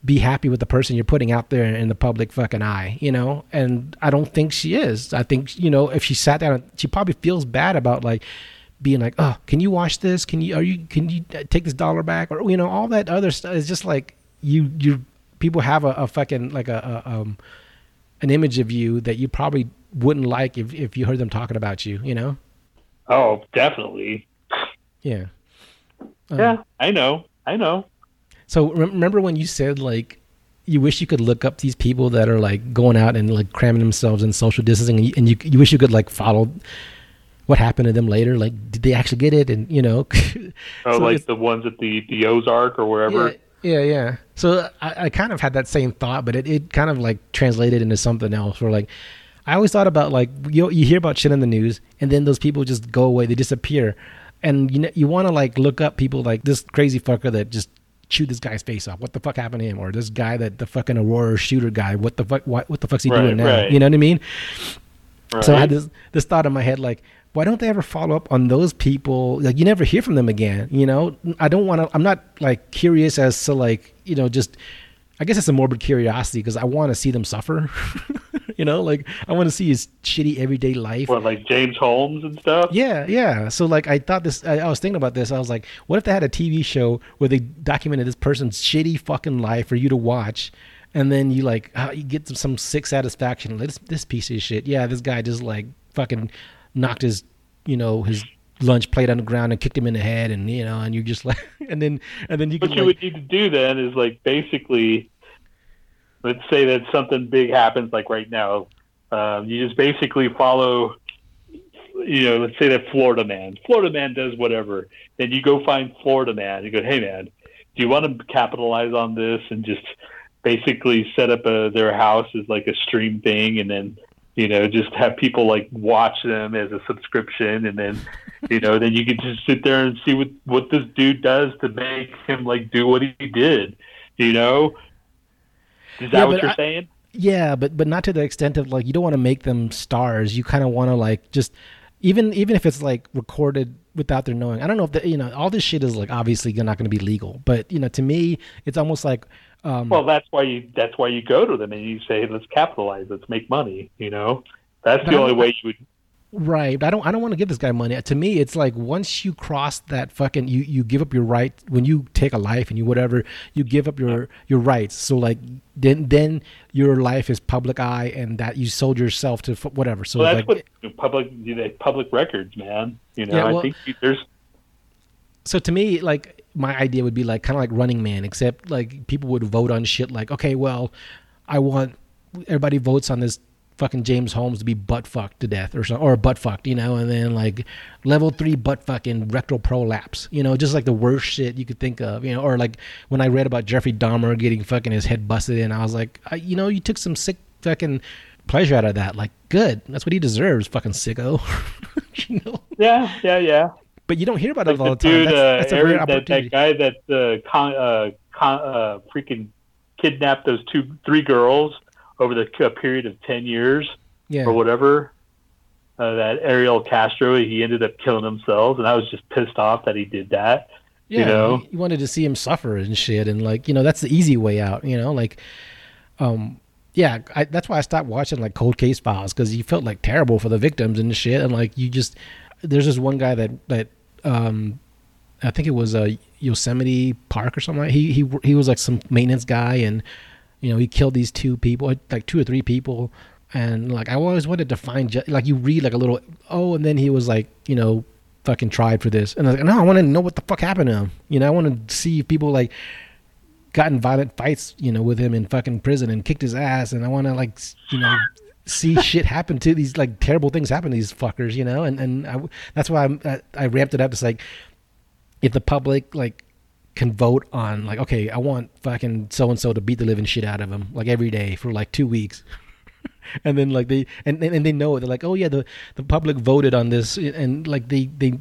be happy with the person you're putting out there in the public fucking eye, you know? And I don't think she is. I think, you know, if she sat down, she probably feels bad about like being like, "Oh, can you wash this? Can you are you can you uh, take this dollar back?" or you know, all that other stuff It's just like you you people have a, a fucking like a, a um an image of you that you probably wouldn't like if if you heard them talking about you, you know? Oh, definitely. Yeah. Um, Yeah, I know. I know. So rem- remember when you said like you wish you could look up these people that are like going out and like cramming themselves in social distancing, and you, and you, you wish you could like follow what happened to them later. Like, did they actually get it? And you know, <laughs> Oh, So like the ones at the the Ozark or wherever. yeah, yeah, yeah. So I, I kind of had that same thought, but it, it kind of like translated into something else. Where like I always thought about like you you hear about shit in the news, and then those people just go away, they disappear, and you know you want to like look up people like this crazy fucker that just chewed this guy's face off. What the fuck happened to him? Or this guy that the fucking Aurora shooter guy. What the fuck? What, what the fuck's he Right, doing now? right. You know what I mean? So I had this this thought in my head like, why don't they ever follow up on those people? Like you never hear from them again. You know, I don't want to. I'm not like curious as to like you know just. I guess it's a morbid curiosity because I want to see them suffer. <laughs> you know, like I want to see his shitty everyday life. What, like James Holmes and stuff? Yeah, yeah. So like I thought this I, I was thinking about this. I was like, what if they had a TV show where they documented this person's shitty fucking life for you to watch and then you like uh, you get some, some sick satisfaction. Like, This this piece of shit. Yeah, this guy just like fucking knocked his, you know, his lunch plate on the ground and kicked him in the head and you know, and you're just like <laughs> and then and then you What you like, would need to do then is like basically, let's say that something big happens, like right now. Um, you just basically follow, you know, let's say that Florida man. Florida man does whatever. Then you go find Florida man. You go, hey man, do you want to capitalize on this and just basically set up a, their house as like a stream thing, and then you know just have people like watch them as a subscription, and then you know then you can just sit there and see what what this dude does to make him like do what he did. You know, is that Yeah, what you're I- saying? Yeah, but but not to the extent of like you don't want to make them stars. You kind of want to like just even even if it's like recorded without their knowing. I don't know if the, you know all this shit is like obviously not going to be legal, but you know to me it's almost like um Well, that's why you that's why you go to them and you say, let's capitalize, let's make money. You know, that's the only way you would. Right. I don't I don't want to give this guy money. To me it's like once you cross that fucking you you give up your right when you take a life and you whatever you give up your your rights. So like then then your life is public eye and that you sold yourself to f- whatever. So Well, like that's what public you know, public records, man. You know, Yeah, I think there's so to me like my idea would be like kind of like running man except like people would vote on shit like okay well i want everybody votes on this fucking james holmes to be butt fucked to death or so or butt fucked you know and then like level three butt fucking rectal prolapse you know just like the worst shit you could think of you know or like when i read about jeffrey dahmer getting fucking his head busted in i was like I, you know you took some sick fucking pleasure out of that like good that's what he deserves fucking sicko. <laughs> You know? Yeah, yeah, yeah. but you don't hear about Like it all the the time. dude, that's, uh, that's a Eric- that, that guy that uh, con, uh, con, uh, freaking kidnapped those two, three girls over the period of ten years yeah or whatever. Uh, that Ariel Castro, he ended up killing himself, and I was just pissed off that he did that. Yeah, you know? you wanted to see him suffer and shit, and like you know that's the easy way out. You know, like, um, yeah, I, that's why I stopped watching like cold case files because you felt like terrible for the victims and shit, and like you just there's this one guy that that um, I think it was uh, Yosemite Park or something. Like he he he was like some maintenance guy and. You know, he killed these two people, like two or three people, and like I always wanted to find ju- like you read like a little oh, and then he was like you know fucking tried for this, and I was like no, I want to know what the fuck happened to him. You know, I want to see if people like got in violent fights, you know, with him in fucking prison and kicked his ass, and I want to like you know see <laughs> shit happen to these like terrible things happen to these fuckers, you know, and and I, that's why I'm, I, I ramped it up. It's like if the public like can vote on like okay i want fucking so and so to beat the living shit out of him like every day for like two weeks <laughs> and then like they and and they know it they're like oh yeah the the public voted on this and like they they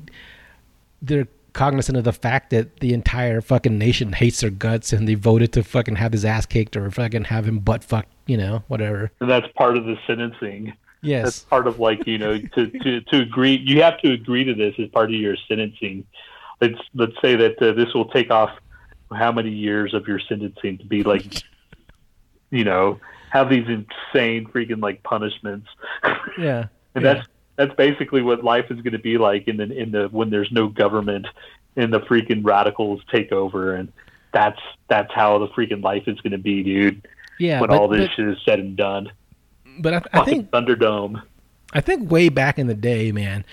they're cognizant of the fact that the entire fucking nation hates their guts and they voted to fucking have his ass kicked or fucking have him butt fucked you know whatever And that's part of the sentencing. Yes. That's part of like you know to, to to agree. You have to agree to this as part of your sentencing. Let's let's say that uh, this will take off how many years of your sentencing to be like, <laughs> you know, have these insane freaking like punishments. yeah <laughs> and yeah. that's that's basically what life is going to be like in the in the when there's no government and the freaking radicals take over and that's that's how the freaking life is going to be dude yeah when but, all this but, shit is said and done but I, I think thunderdome I think way back in the day, man,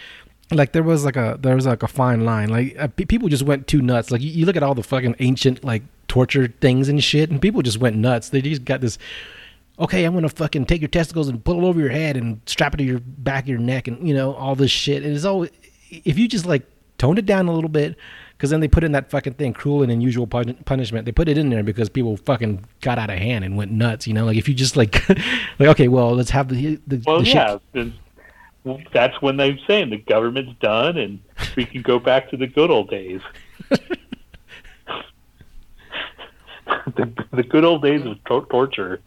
like there was like a there was like a fine line. Like uh, pe- people just went too nuts. Like you, you look at all the fucking ancient like torture things and shit, and people just went nuts. They just got this. Okay, I'm gonna fucking take your testicles and pull it over your head and strap it to your back of your neck and you know all this shit. And it's all if you just like toned it down a little bit, because then they put in that fucking thing, cruel and unusual pun- punishment. They put it in there because people fucking got out of hand and went nuts. You know, like if you just like <laughs> like okay, well let's have the the, well the shit yeah well, that's when they're saying the government's done and we can go back to the good old days <laughs> the, the good old days of tor- torture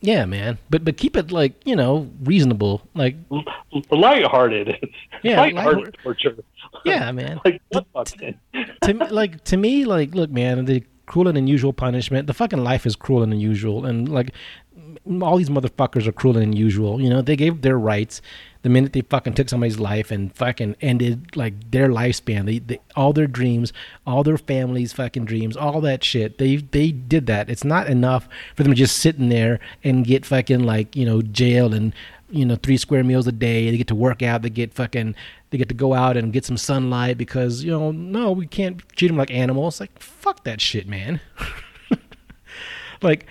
Yeah, man. But but keep it like you know reasonable. Like L- lighthearted Yeah, lighthearted lightheart- torture yeah, man. <laughs> like <laughs> to me, like to me, like look, man, the cruel and unusual punishment. The fucking life is cruel and unusual, and like all these motherfuckers are cruel and unusual. You know, they gave their rights the minute they fucking took somebody's life and fucking ended like their lifespan. They, they all their dreams, all their families' fucking dreams, all that shit. They they did that. It's not enough for them to just sit in there and get fucking like you know jail and you know three square meals a day. They get to work out. They get fucking they get to go out and get some sunlight because you know no we can't treat them like animals. Like fuck that shit, man. <laughs> like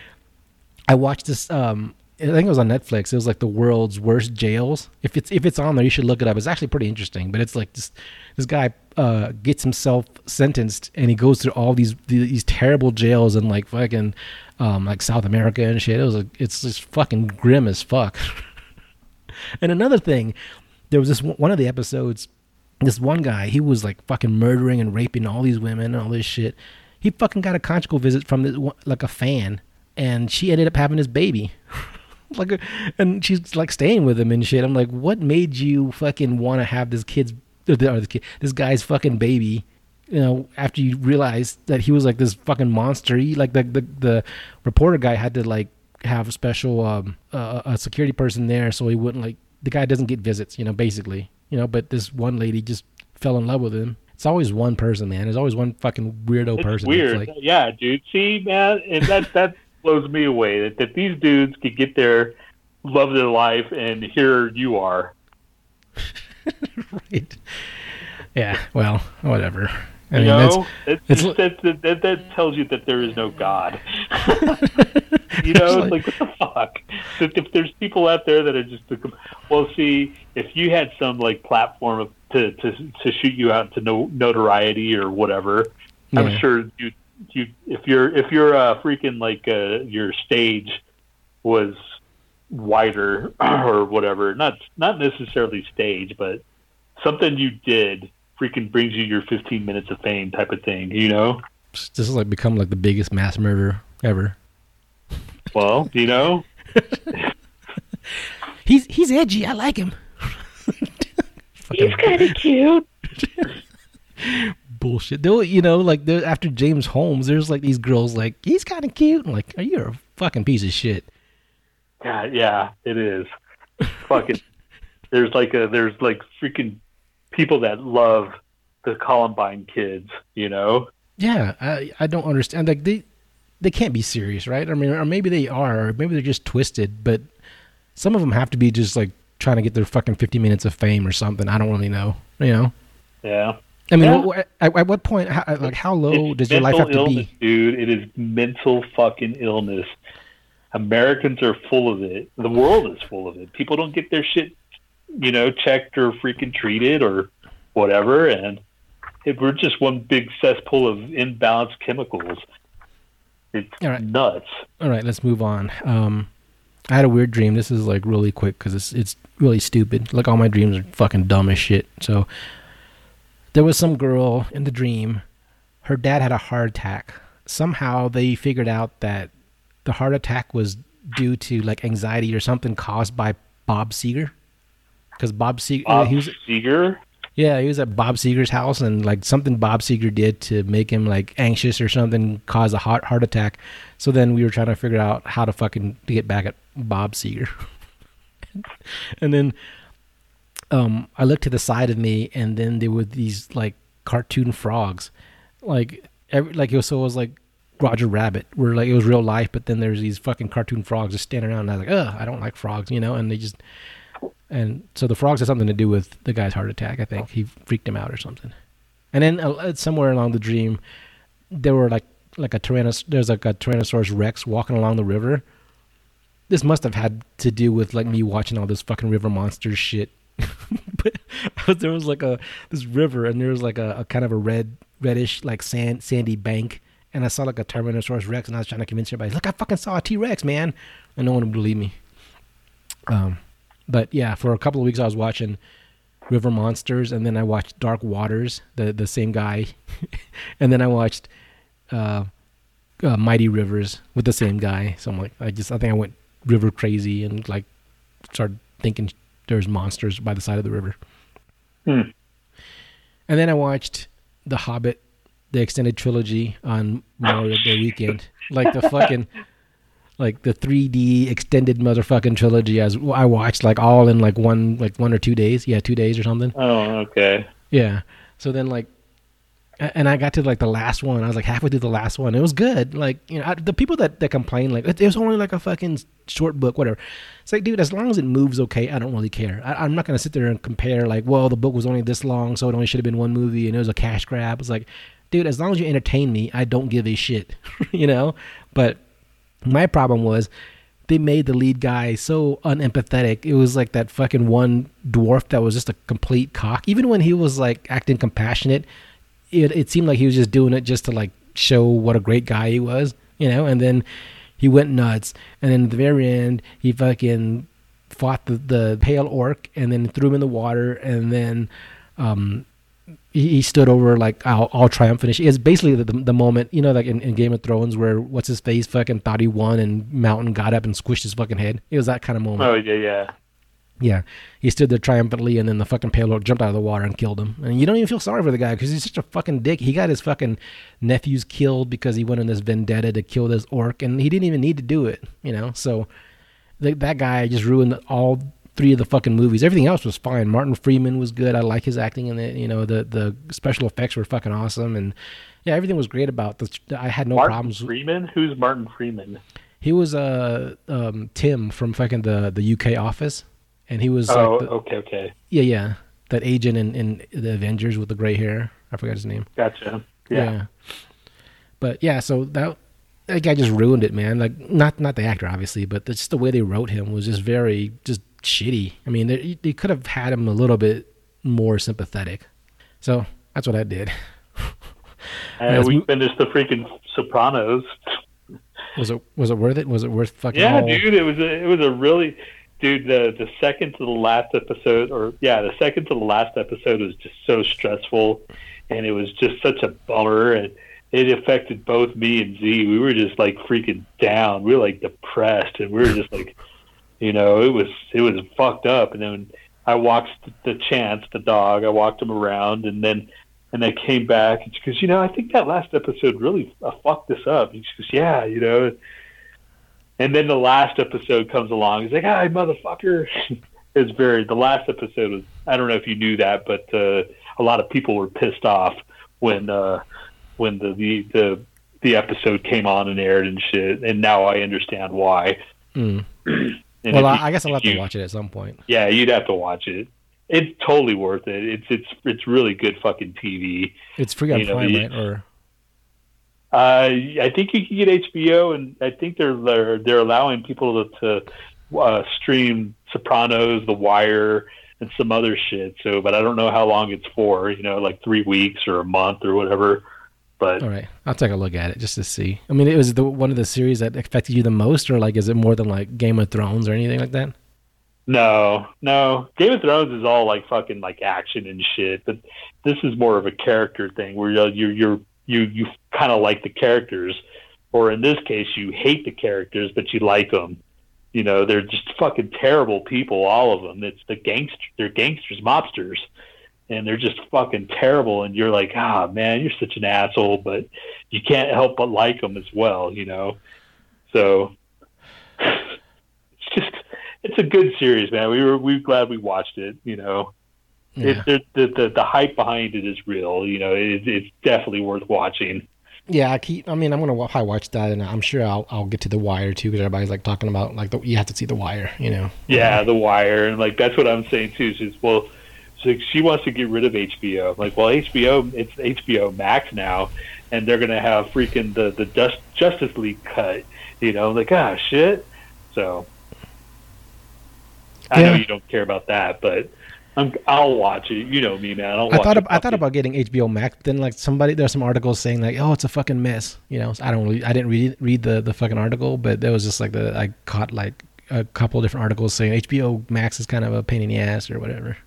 I watched this. Um, I think it was on Netflix. It was like the world's worst jails. If it's if it's on there, you should look it up. It's actually pretty interesting. But it's like this this guy uh, gets himself sentenced, and he goes through all these these terrible jails in like fucking um, like South America and shit. It was a, it's just fucking grim as fuck. <laughs> and another thing, there was this one of the episodes. This one guy, he was like fucking murdering and raping all these women and all this shit. He fucking got a conjugal visit from this, like a fan, and she ended up having his baby. <laughs> like, and she's like staying with him and shit. I'm like, what made you fucking want to have this kid's or the, kid, this guy's fucking baby? You know, after you realized that he was like this fucking monster, he like the the, the reporter guy had to like have a special um uh, a security person there so he wouldn't like the guy doesn't get visits, you know, basically, you know. But this one lady just fell in love with him. It's always one person, man. There's always one fucking weirdo It's person. weird. Like, yeah, dude. See, man, and that that blows me away that, that these dudes could get their love of their life, and here you are. <laughs> right. Yeah. Well, whatever. I You mean, it's- just, that, that, that that tells you that there is no God. <laughs> you know, It's it's like, what the fuck? If, if there's people out there that are just well, see, if you had some like platform to to to shoot you out to no, notoriety or whatever, Yeah. I'm sure you you if you're if you're uh, freaking like uh, your stage was wider <clears throat> or whatever, not not necessarily stage, but something you did freaking brings you your 15 minutes of fame type of thing, you know? this is like become like the biggest mass murder ever. Well, <laughs> you know, He's he's edgy. I like him. he's kind of cute. <laughs> bullshit. Though you know, like after James Holmes, there's like these girls like he's kind of cute. I'm like, are you a fucking piece of shit? God, yeah, it is. Fucking, <laughs> there's like a there's like freaking people that love the Columbine kids, you know? Yeah, I I don't understand. Like they they can't be serious, right? I mean, or maybe they are, or maybe they're just twisted. But some of them have to be just like trying to get their fucking fifty minutes of fame or something. I don't really know. You know. Yeah. I mean, Yeah. wh- at, at what point, how, like, how low It's does your life have to illness, be? dude? It is mental fucking illness. Americans are full of it. The world is full of it. People don't get their shit, you know, checked or freaking treated or whatever, and it, we're just one big cesspool of imbalanced chemicals. It's All right. nuts. All right, let's move on. Um, I had a weird dream. This is like really quick because it's it's really stupid. Like all my dreams are fucking dumb as shit. So there was some girl in the dream. Her dad had a heart attack. Somehow they figured out that the heart attack was due to like anxiety or something caused by Bob Seger. Because Bob Seger, Bob he was Seger. yeah, he was at Bob Seger's house, and like something Bob Seger did to make him like anxious or something caused a heart heart attack. So then we were trying to figure out how to fucking to get back at Bob Seger. <laughs> and then um, I looked to the side of me, and then there were these like cartoon frogs, like every like it was so it was like Roger Rabbit, where like it was real life, but then there's these fucking cartoon frogs just standing around. And I was like, ugh, I don't like frogs, you know, and they just and so the frogs had something to do with the guy's heart attack. I think he freaked him out or something. And then uh, somewhere along the dream, there were like like a tyrannos. There's like a Tyrannosaurus Rex walking along the river. This must have had to do with like me watching all this fucking river monsters shit. <laughs> but there was like a this river, and there was like a, a kind of a red reddish like sand sandy bank. And I saw like a Tyrannosaurus Rex, and I was trying to convince everybody, look, I fucking saw a T Rex, man, and no one would believe me. Um, but yeah, for a couple of weeks I was watching River Monsters, and then I watched Dark Waters, the the same guy, <laughs> and then I watched uh, uh, Mighty Rivers with the same guy. So I'm like, I just I think I went river crazy and like started thinking there's monsters by the side of the river. Hmm. And then I watched The Hobbit, the extended trilogy on Memorial Day weekend, like the fucking <laughs> like the 3D extended motherfucking trilogy as I watched like all in like one like one or two days. Yeah, two days or something. Oh, okay. Yeah. So then like, and I got to like the last one. I was like halfway through the last one. It was good. Like you know, I, the people that that complain like it, was only like a fucking short book, whatever. It's like, dude, as long as it moves okay, I don't really care. I, I'm not gonna sit there and compare like, well, the book was only this long, so it only should have been one movie, and it was a cash grab. It's like, dude, as long as you entertain me, I don't give a shit, <laughs> you know. But my problem was they made the lead guy so unempathetic. It was like that fucking one dwarf that was just a complete cock. Even when he was like acting compassionate, it it seemed like he was just doing it just to like show what a great guy he was, you know. And then he went nuts. And then at the very end, he fucking fought the the pale orc and then threw him in the water. And then um, he, he stood over like all, all triumphant. It's basically the, the moment you know, like in, in Game of Thrones, where what's his face fucking thought he won, and Mountain got up and squished his fucking head. It was that kind of moment. Oh, yeah, yeah. Yeah, he stood there triumphantly, and then the fucking orc jumped out of the water and killed him. And you don't even feel sorry for the guy because he's such a fucking dick. He got his fucking nephews killed because he went on this vendetta to kill this orc, and he didn't even need to do it. You know, so th- that guy just ruined all three of the fucking movies. Everything else was fine. Martin Freeman was good. I like his acting in it. You know, the the special effects were fucking awesome, and yeah, everything was great about this. I had no Martin problems. Freeman? Who's Martin Freeman? He was uh um Tim from fucking the the UK Office, and he was Oh, like the, okay, okay. yeah yeah that agent in in the Avengers with the gray hair. I forgot his name. Gotcha. Yeah. But yeah, so that that guy just ruined it, man. Like not not the actor obviously, but the, just the way they wrote him was just very just shitty. I mean, they, they could have had him a little bit more sympathetic. So that's what I did. And we mo- finished the freaking Sopranos. Was it was it worth it? Was it worth fucking? Yeah, all- dude, it was a it was a really dude the the second to the last episode or yeah, the second to the last episode was just so stressful and it was just such a bummer and it affected both me and Z. We were just like freaking down. We were like depressed and we were just like you know, it was it was fucked up and then I walked the chance, the dog, I walked him around and then and I came back goes, you know, I think that last episode really uh, fucked this up. And she goes, yeah, you know. And then the last episode comes along. He's like, "Hi, motherfucker." <laughs> it's very. The last episode was. I don't know if you knew that, but uh, a lot of people were pissed off when uh, when the, the the the episode came on and aired and shit, and now I understand why. <clears throat> Mm. Well, I, I guess I'll have you- to watch it at some point. Yeah, you'd have to watch it. It's totally worth it. It's it's it's really good fucking TV. It's free on You know, Prime, right? Or Uh, I think you can get HBO, and I think they're they're, they're allowing people to, to uh, stream Sopranos, The Wire, and some other shit. So, but I don't know how long it's for. You know, like three weeks or a month or whatever. But all right, I'll take a look at it just to see. I mean, it was the one of the series that affected you the most, or like, is it more than like Game of Thrones or anything like that? no, no, Game of Thrones is all like fucking like action and shit. But this is more of a character thing where you're you're, you're you you kind of like the characters, or in this case, you hate the characters but you like them. You know, they're just fucking terrible people, all of them. It's the gangster, they're gangsters, mobsters, and they're just fucking terrible. And you're like, ah, man, you're such an asshole, but you can't help but like them as well. You know, so <sighs> it's just it's a good series, man. We were we were glad we watched it. You know, Yeah, it, the, the the hype behind it is real. You know, it, it's definitely worth watching. yeah. I keep. I mean, I'm gonna probably watch that, and I'm sure I'll I'll get to the Wire too, because everybody's like talking about like the, you have to see the Wire. You know. Yeah, The Wire, and like that's what I'm saying too. She's well, she's she wants to get rid of HBO. I'm like, well, HBO, it's HBO Max now, and they're gonna have freaking the the Just, Justice League cut. You know, like ah shit. So I know you don't care about that, but I'm, I'll watch it. You know me, man. I'll I thought it. I thought about getting HBO Max. Then like somebody there's some articles saying like, oh, it's a fucking mess. You know, so I don't really, I didn't read read the the fucking article, but there was just like the I caught like a couple different articles saying HBO Max is kind of a pain in the ass or whatever.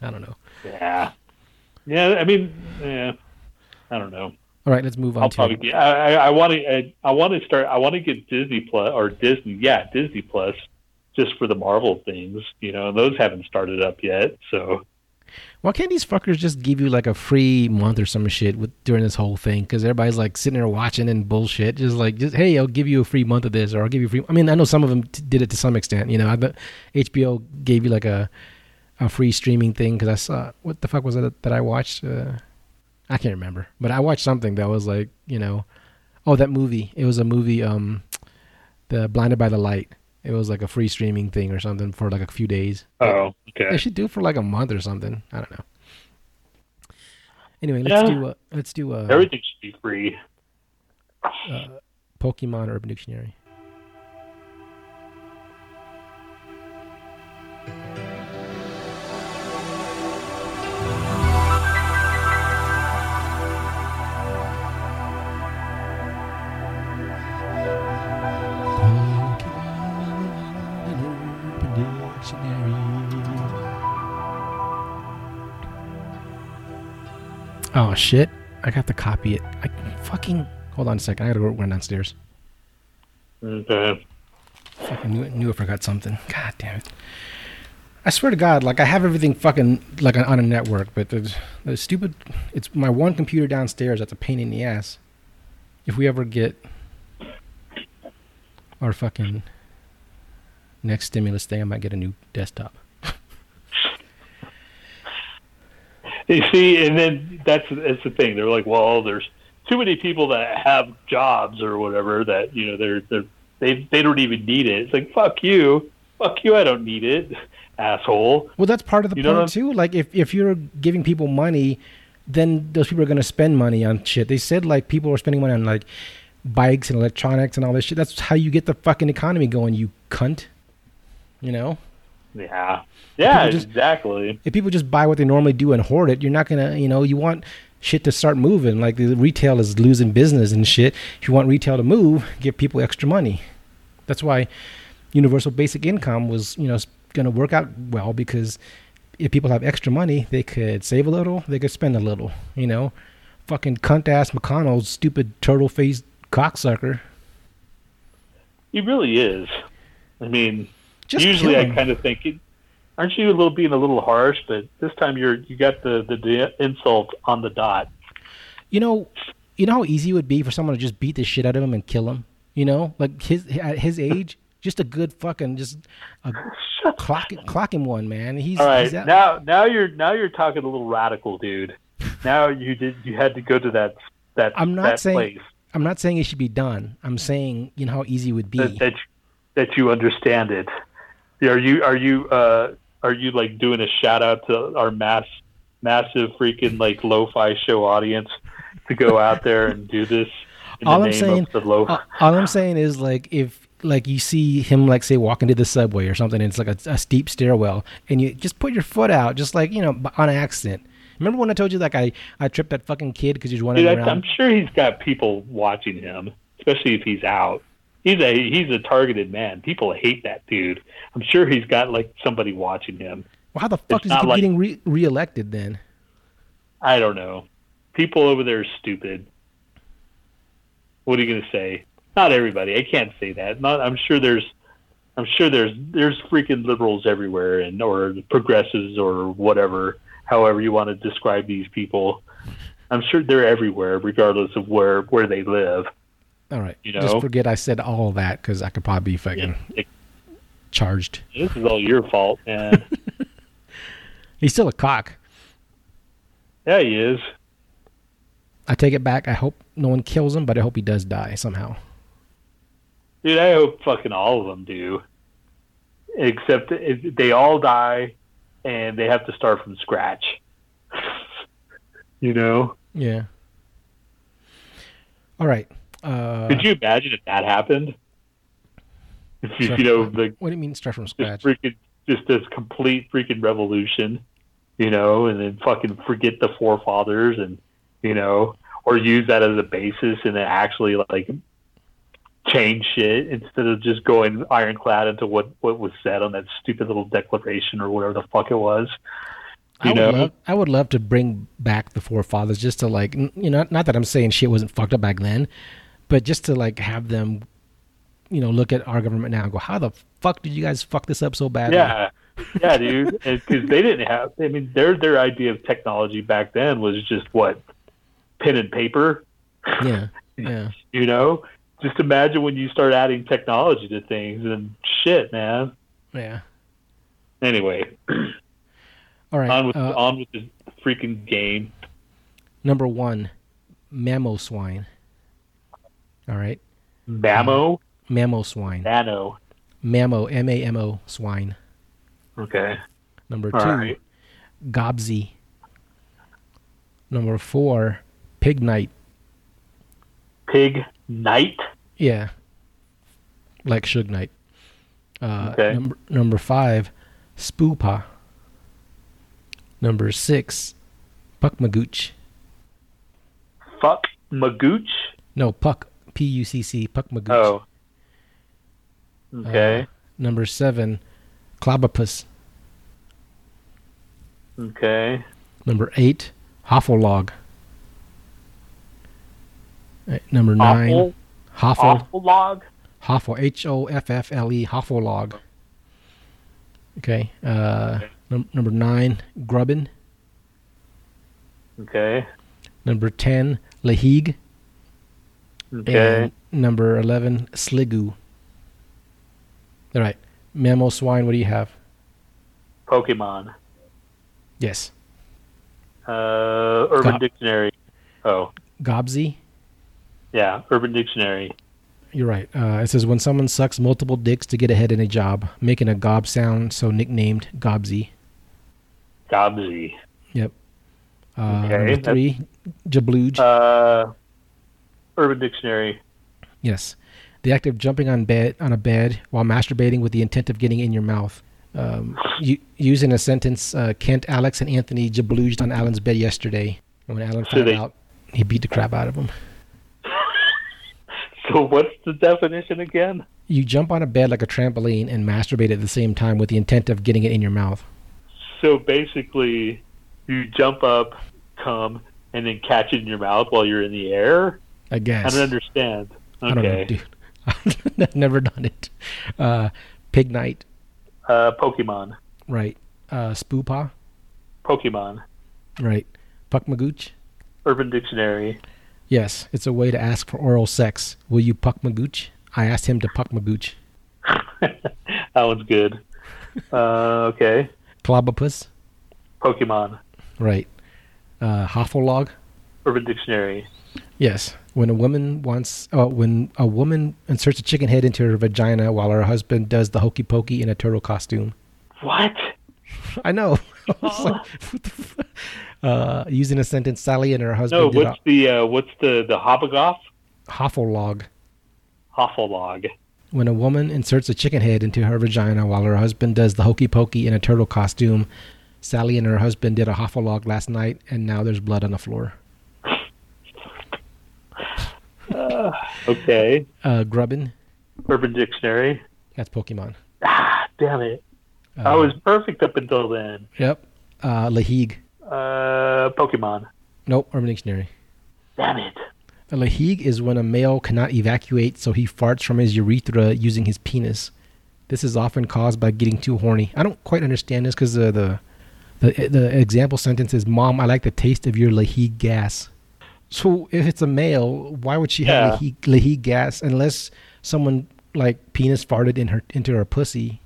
I don't know. Yeah, yeah. I mean, yeah. I don't know. All right, let's move on I'll to probably get. I, I, I want to. I, I want to start. I want to get Disney Plus or Disney. Yeah, Disney Plus, just for the Marvel things. You know, those haven't started up yet. So Why can't these fuckers just give you like a free month or some shit with during this whole thing? Because everybody's like sitting there watching and bullshit. Just like, just hey, I'll give you a free month of this, or I'll give you free. I mean, I know some of them t- did it to some extent. You know, I HBO gave you like a a free streaming thing because I saw what the fuck was it that I watched? Uh, I can't remember, but I watched something that was like, you know, oh that movie. It was a movie, um, the Blinded by the Light. It was like a free streaming thing or something for like a few days. oh, okay. They should do it for like a month or something. I don't know. Anyway, let's Yeah. do a let's do a Everything should be free. uh, Pokemon Urban Dictionary. Oh shit! I got to copy it. I fucking hold on a second. I gotta go run downstairs. Okay. Fucking knew, knew I forgot something. God damn it! I swear to God, like I have everything fucking like on a network, but the, the stupid. It's my one computer downstairs. That's a pain in the ass. If we ever get our fucking next stimulus thing, I might get a new desktop. <laughs> You see, and then that's that's the thing. They're like, well, there's too many people that have jobs or whatever that you know they're they're they they don't even need it. It's like fuck you, fuck you. I don't need it, <laughs> asshole. Well, that's part of the You point too. Like if if you're giving people money, then those people are going to spend money on shit. They said like people are spending money on like bikes and electronics and all this shit. That's how you get the fucking economy going, you cunt. You know, Yeah, yeah, People just- exactly. if people just buy what they normally do and hoard it, you're not gonna, you know, you want shit to start moving. Like the retail is losing business and shit. If you want retail to move, give people extra money. That's why universal basic income was, you know, going to work out well because if people have extra money, they could save a little, they could spend a little. You know, fucking cunt ass McConnell, stupid turtle faced cocksucker. He really is. I mean, Just usually I kind of think, aren't you a little being a little harsh? But this time you're you got the the, the insult on the dot. You know, you know how easy it would be for someone to just beat the shit out of him and kill him. You know, like his at his age, just a good fucking just a <laughs> clock clock him one man. He's, All right, he's now now you're now you're talking a little radical, dude. Now you did you had to go to that that I'm not that saying- place. I'm not saying it should be done. I'm saying you know how easy it would be. that that, that you understand it. Are you are you uh, are you like doing a shout out to our mass massive freaking like lo-fi show audience to go out there and do this in all the I'm name saying, of the lo all, all I'm saying is like if like you see him like say walking to the subway or something, and it's like a, a steep stairwell, and you just put your foot out, just like you know on accident. Remember when I told you like I I tripped that fucking kid because he's running Dude, around? I'm sure he's got people watching him, especially if he's out. He's a he's a targeted man. People hate that dude. I'm sure he's got like somebody watching him. well, how the it's fuck does he like- getting re- reelected then? I don't know. People over there are stupid. What are you gonna say? Not everybody. I can't say that. Not. I'm sure there's. I'm sure there's there's freaking liberals everywhere and or progressives or whatever. However you want to describe these people. I'm sure they're everywhere, regardless of where where they live. All right, You just forget I said all that because I could probably be fucking It- charged. this is all your fault, man. <laughs> He's still a cock. yeah, he is. I take it back. I hope no one kills him, but I hope he does die somehow. Dude, I hope fucking all of them do. Except if they all die and they have to start from scratch. <laughs> you know? Yeah. All right. Uh, Could you imagine if that happened? If you, you know, like what do you mean start from scratch? freaking just this complete freaking revolution, you know, and then fucking forget the forefathers and you know, or use that as a basis and then actually like change shit instead of just going ironclad into what what was said on that stupid little declaration or whatever the fuck it was. I You would know, love, I would love to bring back the forefathers just to like, you know, not that I'm saying shit wasn't fucked up back then, but just to like have them, you know, look at our government now and go, how the fuck did you guys fuck this up so badly? yeah, yeah, dude, <laughs> because they didn't have. I mean, their their idea of technology back then was just what pen and paper. Yeah. <laughs> Yeah. You know, just imagine when you start adding technology to things and shit, man. Yeah. Anyway, <clears throat> All right. on with uh, on with the freaking game. number one, Mamoswine. All right. Mammo, Mamoswine. nano. Mammo, M A M O, swine. Okay, Number all two, right. Gobsy. Number four, Pig Night. Pig Knight. Yeah. Like Suge Knight. Uh, Okay. number, number five, Spoopa. Number six, Puck Magooch. Fuck Magooch. No, Puck, P U C C, Puck Magooch. Oh. Okay. Uh, number seven, Clobbopus. okay. Number eight, Hoffelog. Uh, Number nine. Hoffel. Awful log. Hoffel, H O F F L E, Hoffelog. Okay. Uh, num- number nine, Grubbin. Okay. Number 10, Lahig. Okay. And number 11, Sliggoo. All right. Mamoswine, what do you have? Pokemon. Yes. Uh, Urban Go- Dictionary. Oh, Gobsy. yeah. Urban Dictionary. You're right. Uh, it says when someone sucks multiple dicks to get ahead in a job, making a gob sound, so nicknamed Gobsy. Gobsy. Yep. Uh, Okay, number three, Jablooge. Uh, Urban Dictionary. Yes, the act of jumping on bed on a bed while masturbating with the intent of getting in your mouth. Um, you, using a sentence, uh, Kent, Alex, and Anthony jablooged on Alan's bed yesterday. And when Alan So found they- out, he beat the crap out of him. <laughs> So what's the definition again? You jump on a bed like a trampoline and masturbate at the same time with the intent of getting it in your mouth. So basically, you jump up, come, and then catch it in your mouth while you're in the air. I guess. I don't understand. I don't know, Okay. dude. <laughs> I've never done it. Uh, Pignite, Uh, Pokemon. right. Uh, Spoopa, Pokemon. right. Puck Magooch. Urban Dictionary. Yes, it's a way to ask for oral sex. Will you puck Magooch? I asked him to puck Magooch. <laughs> that one's good. Uh, okay. Clobbopus, Pokemon. right. Uh, Hoffelog, Urban Dictionary. Yes. When a woman wants, uh, when a woman inserts a chicken head into her vagina while her husband does the hokey pokey in a turtle costume. What? <laughs> I know. <laughs> I like, what the fu- uh, using a sentence, Sally and her No, husband did what's the uh, what's the the Hoppegoff a Hoffellog. Hoffelog? When a woman inserts a chicken head into her vagina while her husband does the hokey pokey in a turtle costume, Sally and her husband did a Hoffellog last night, and now there's blood on the floor. <sighs> Okay, Uh, Grubbin, Urban Dictionary. that's Pokemon. Ah, damn it! Uh, I was perfect up until then. Yep. Uh, Lahig. Uh, Pokemon. Nope, Urban Dictionary. Damn it! A lahig is when a male cannot evacuate, so he farts from his urethra using his penis. This is often caused by getting too horny. I don't quite understand this because the, the the the example sentence is, "Mom, I like the taste of your lahig gas." So if it's a male, why would she Yeah. have lahig, lahig gas unless someone like penis farted in her into her pussy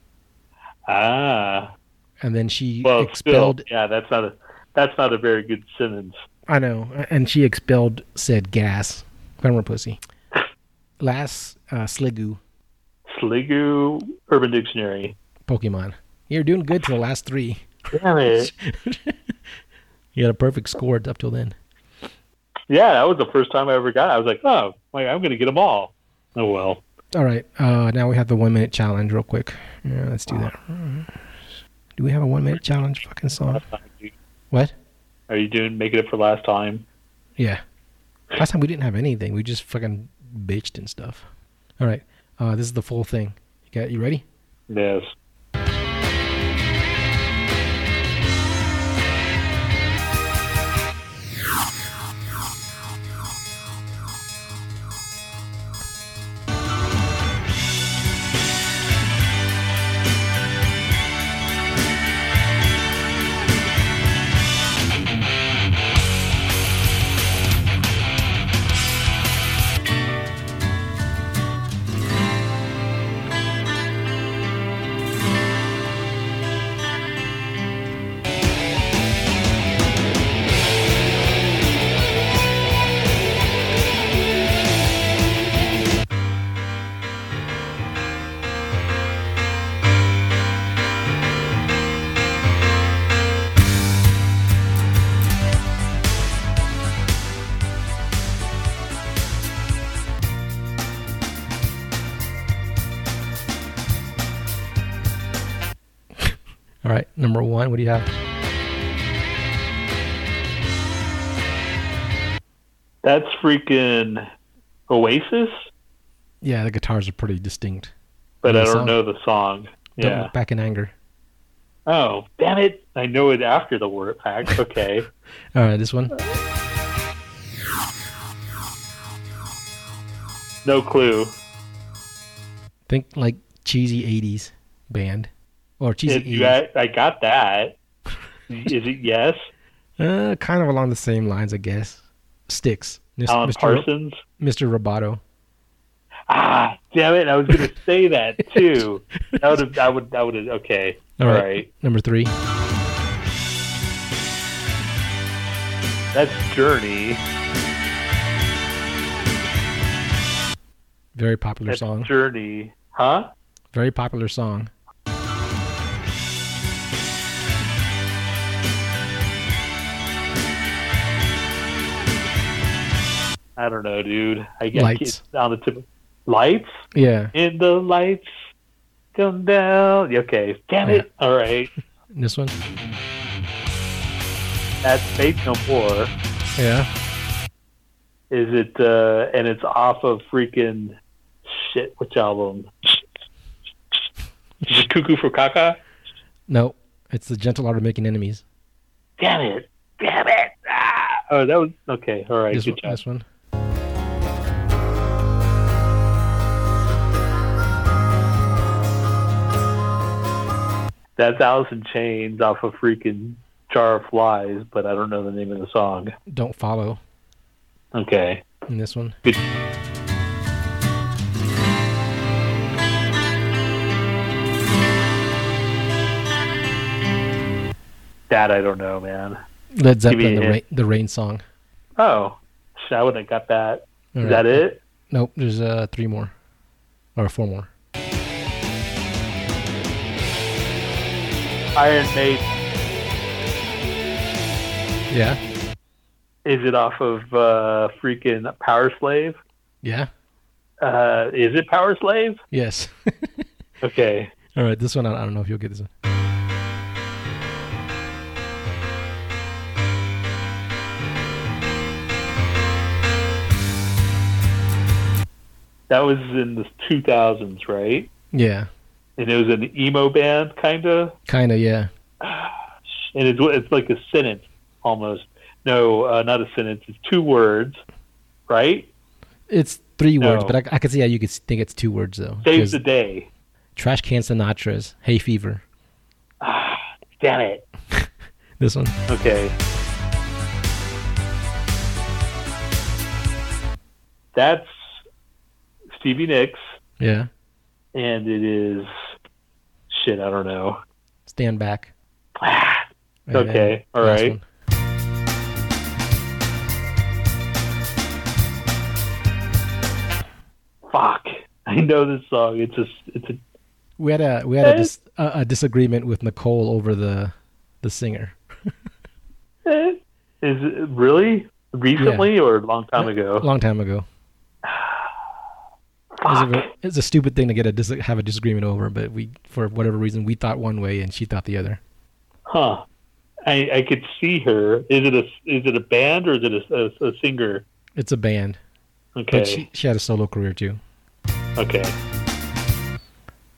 Ah, and then she well, expelled? still, yeah, that's not a that's not a very good sentence. I know, and she expelled said gas from her pussy. <laughs> Last, uh, Sliggoo. Sliggoo, Urban Dictionary. Pokemon. You're doing good to the last three. Damn it! <laughs> You got a perfect score up till then. Yeah, that was the first time I ever got. it. I was like, oh, like, I'm gonna get them all. Oh well. All right. Uh, now we have the one minute challenge, real quick. Yeah, let's do that. Do we have a one minute challenge fucking song? What? Are you doing making it for last time? Yeah. Last time we didn't have anything. We just fucking bitched and stuff. All right. Uh, this is the full thing. You got? You ready? Yes. Number one. What do you have? That's freaking Oasis, Yeah, the guitars are pretty distinct. but I don't song? know the song. Don't Yeah. look back in anger. Oh, damn it! I know it after the word pack. <laughs> Okay. All right. This one. no clue. Think like cheesy '80s band or cheesy If you I, I got that. <laughs> Is it yes? Uh, kind of along the same lines, I guess. Styx. Alan Mr. Parsons. Mr. Roboto. Ah, damn it! I was gonna say that <laughs> too. That would have. I would. I would have. Okay. All All right. right. Number three. That's Journey. Very popular That's song. Journey. Huh? Very popular song. I don't know, dude. I get Lights. on the tip. of- Lights Yeah. in the lights come down. Okay. Damn it. All right. <laughs> This one. That's Faith No More. Yeah. Is it? uh And it's off of freaking shit. Which album? Is it Cuckoo for Caca? No, it's the gentle art of making enemies. Damn it! Damn it! Ah! Oh, that was okay. All right, This good one, job. this one. That's in Chains off of freaking Jar of Flies, but I don't know the name of the song. Don't follow. Okay. In this one. Good. That I don't know, man. Led Zeppelin, the rain, the rain song. Oh, shit, I wouldn't have got that. Is that it? Nope. There's uh three more, or four more. Iron Maiden. Yeah. Is it off of uh, freaking Powerslave? Yeah. Uh, is it Powerslave? Yes. <laughs> Okay. All right. This one I I don't know if you'll get this one. That was in the 2000s, right? Yeah. And it was an emo band, kind of. Kind of. Yeah. <sighs> And it's it's like a sentence almost. No, uh, not a sentence. It's two words, right? It's three words, but I, I could see how you could think it's two words though. Save 'Cause the day. Trashcan Sinatras Hay Fever. <sighs> Damn it. <laughs> This one. Okay. That's Stevie Nicks, Yeah. And it is shit. I don't know. Stand back. <sighs> Okay, all one. Fuck. I know this song. It's a it's a We had a we had a, dis, a, a disagreement with Nicole over the the singer. <laughs> Is it really recently or a long time A ago? long time ago. It was, a, it's a stupid thing to get a dis, have a disagreement over, but we for whatever reason we thought one way and she thought the other. Huh. I I could see her. Is it a is it a band or is it a, a, a singer? It's a band, Okay. but she she had a solo career too. okay.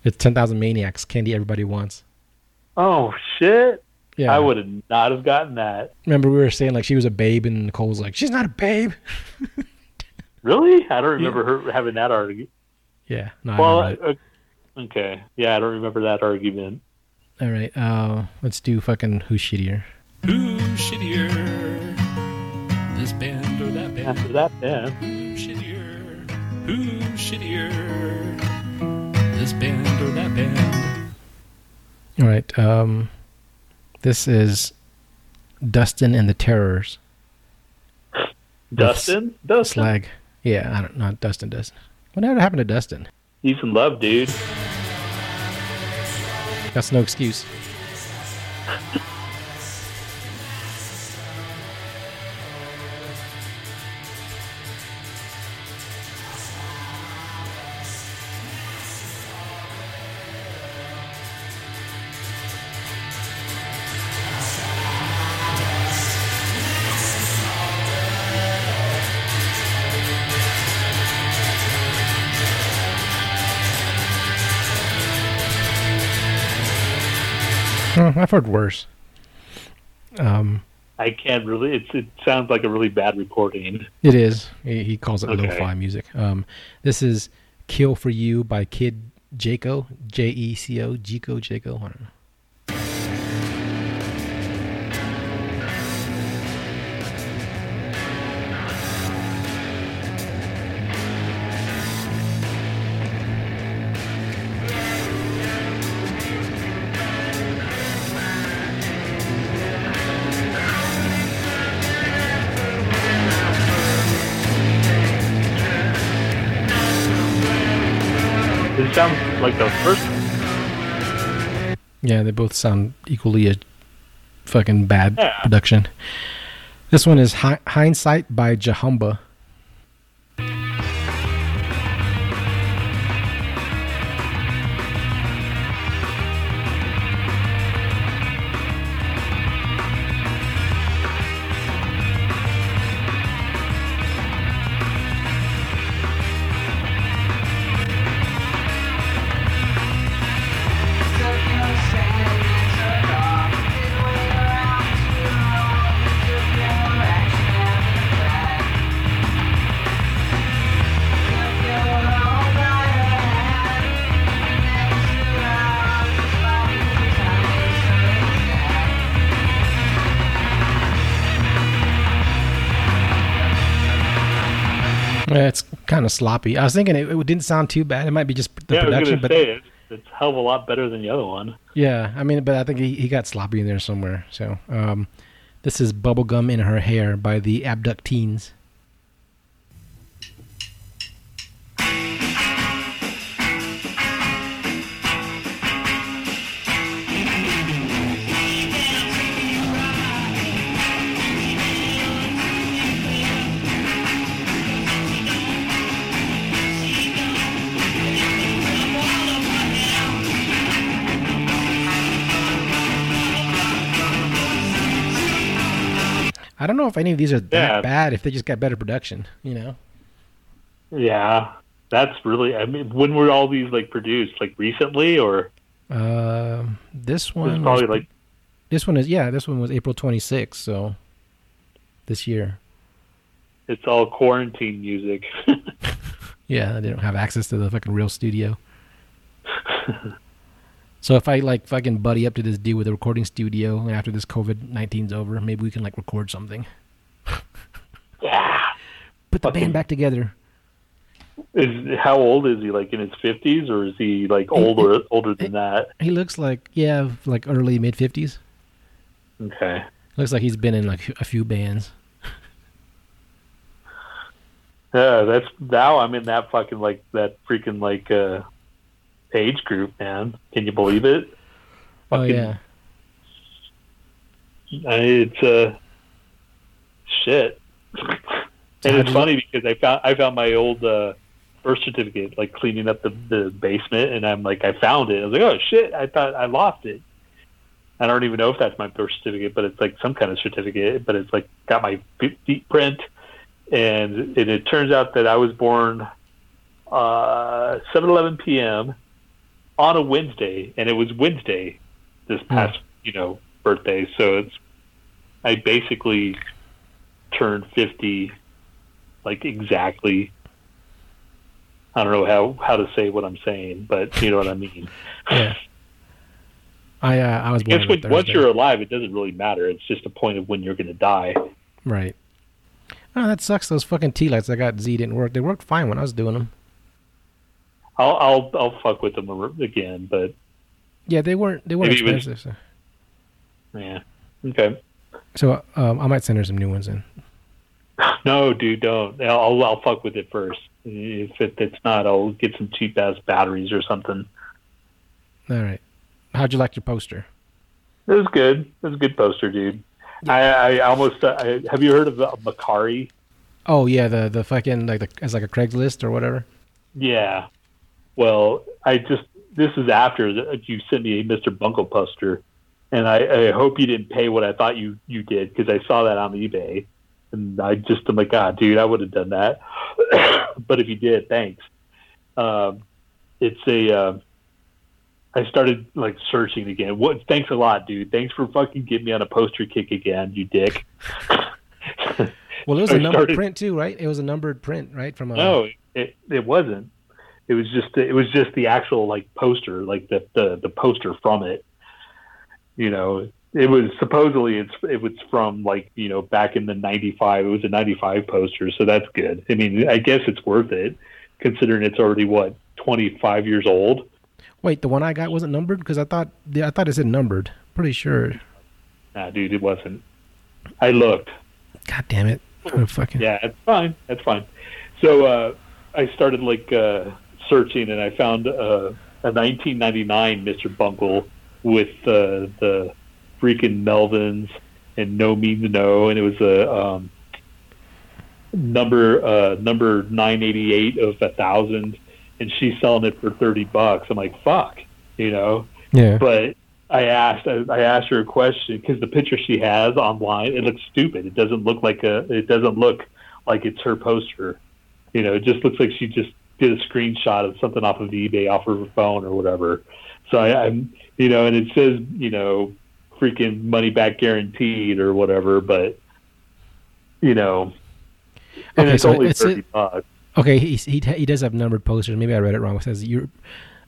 It's Ten Thousand Maniacs, Candy Everybody Wants. Oh shit. Yeah, I would have not have gotten that. remember we were saying like she was a babe, and Nicole was like she's not a babe. <laughs> Really? I don't remember her having that argument. Yeah, no, Well, remember uh, okay. Yeah, I don't remember that argument. all right. Uh, let's do fucking who's shittier. Who's shittier? This band or that band? After that, yeah. Who's shittier? Who's shittier? This band or that band? All right. Um, this is Dustin and the Terrors. Dustin? Dustin? Slag. Yeah, I don't not Dustin. Dustin. Whatever happened to Dustin? He's in love, dude. That's no excuse. <laughs> I've heard worse. Um, I can't really. It's, it sounds like a really bad recording. it is. He, he calls it Okay. lo-fi music. Um, this is "Kill for You" by Kid Jaco, J E C O, Jico Jaco. I don't know. It sounds like the first one. Yeah, they both sound equally a fucking bad Yeah. production. This one is Hi- "Hindsight" by Jahumba. Kind of sloppy. I was thinking it, it didn't sound too bad. It might be just the yeah, I was production, but say it. It's a hell of a lot better than the other one. Yeah, I mean, but I think he, he got sloppy in there somewhere. So, um, this is "Bubblegum in Her Hair" by the Abducteens. I don't know if any of these are that Yeah. bad. If they just got better production, you know. Yeah, that's really. I mean, when were all these like produced? Like recently, or Um, this one was was probably like this one is yeah. This one was April 26th, so this year. it's all quarantine music. <laughs> Yeah, they don't have access to the fucking real studio. <laughs> so if I like fucking buddy up to this dude with a recording studio and after this COVID 19's over, maybe we can like record something. <laughs> yeah. Put the Fucking- band back together. Is how old is he? Like in his fifties, or is he like older older than that? He looks like yeah, like early mid 50s. Okay. Looks like he's been in like a few bands. Yeah, that's now I'm in that fucking like that freaking like uh age group, man. Can you believe it? Oh Fucking- yeah. I, it's uh shit. And it's funny because I found I found my old uh birth certificate like cleaning up the, the basement and I'm like I found it. I was like, Oh shit, I thought I lost it. I don't even know if that's my birth certificate, but it's like some kind of certificate, but it's like got my feet print and it, it turns out that I was born uh 7:11 p.m. on a Wednesday and it was Wednesday this past, you know, birthday. So it's I basically turned 50 like exactly I don't know how how to say what I'm saying, but you know what I mean. Yeah. <laughs> I uh, I was I guess when, once you're alive, it doesn't really matter. It's just a point of when you're going to die. right. Oh, that sucks. Those fucking tea lights I got Z didn't work. They worked fine when I was doing them. I'll I'll I'll fuck with them again, but Yeah, they weren't they weren't expensive. So, yeah, okay. so um, I might send her some new ones in. No, dude, don't. I'll I'll, fuck with it first. If it, it's not, I'll get some cheap ass batteries or something. All right. How'd you like your poster? It was good. It was a good poster, dude. I, I almost uh, I, have you heard of uh, Mercari? Oh yeah, the the fucking like the as like a Craigslist or whatever. Yeah. Well, I just this is after the, you sent me a Mr. Bungle poster, and I, I hope you didn't pay what I thought you you did because I saw that on eBay, and I just am like, God, dude, I would have done that. <coughs> but if you did, thanks. Um, it's a. Uh, I started like searching again. What? Thanks a lot, dude. Thanks for fucking getting me on a poster kick again, you dick. Well, it was <laughs> a numbered started- print too, right? It was a numbered print, right? From a, No, it it wasn't. It was just it was just the actual like poster, like the the, the poster from it. You know, it was supposedly it's it was from like you know back in the '95. It was a '95 poster, so that's good. I mean, I guess it's worth it considering it's already what 25 years old. Wait, the one I got wasn't numbered because I thought I thought it said numbered. Pretty sure. Nah, dude, it wasn't. I looked. God damn it! Fucking <laughs> Yeah, it's fine. That's fine. So uh, I started like uh, searching, and I found uh, a 1999 Mr. Bungle with uh, the freaking Melvins and NoMeansNo, and it was a um, number uh, number 988 of a thousand, and she's selling it for 30 bucks. I'm like, fuck, you know yeah. but I asked I asked her a question because the picture she has online it looks stupid. It doesn't look like a it doesn't look like it's her poster. You know, it just looks like she just did a screenshot of something off of eBay off of her phone or whatever. So I, I'm you know, and it says you know freaking money back guaranteed or whatever, but you know, and Okay, it's so only it's thirty it- bucks. Okay, he, he he does have numbered posters. Maybe I read it wrong. It says you're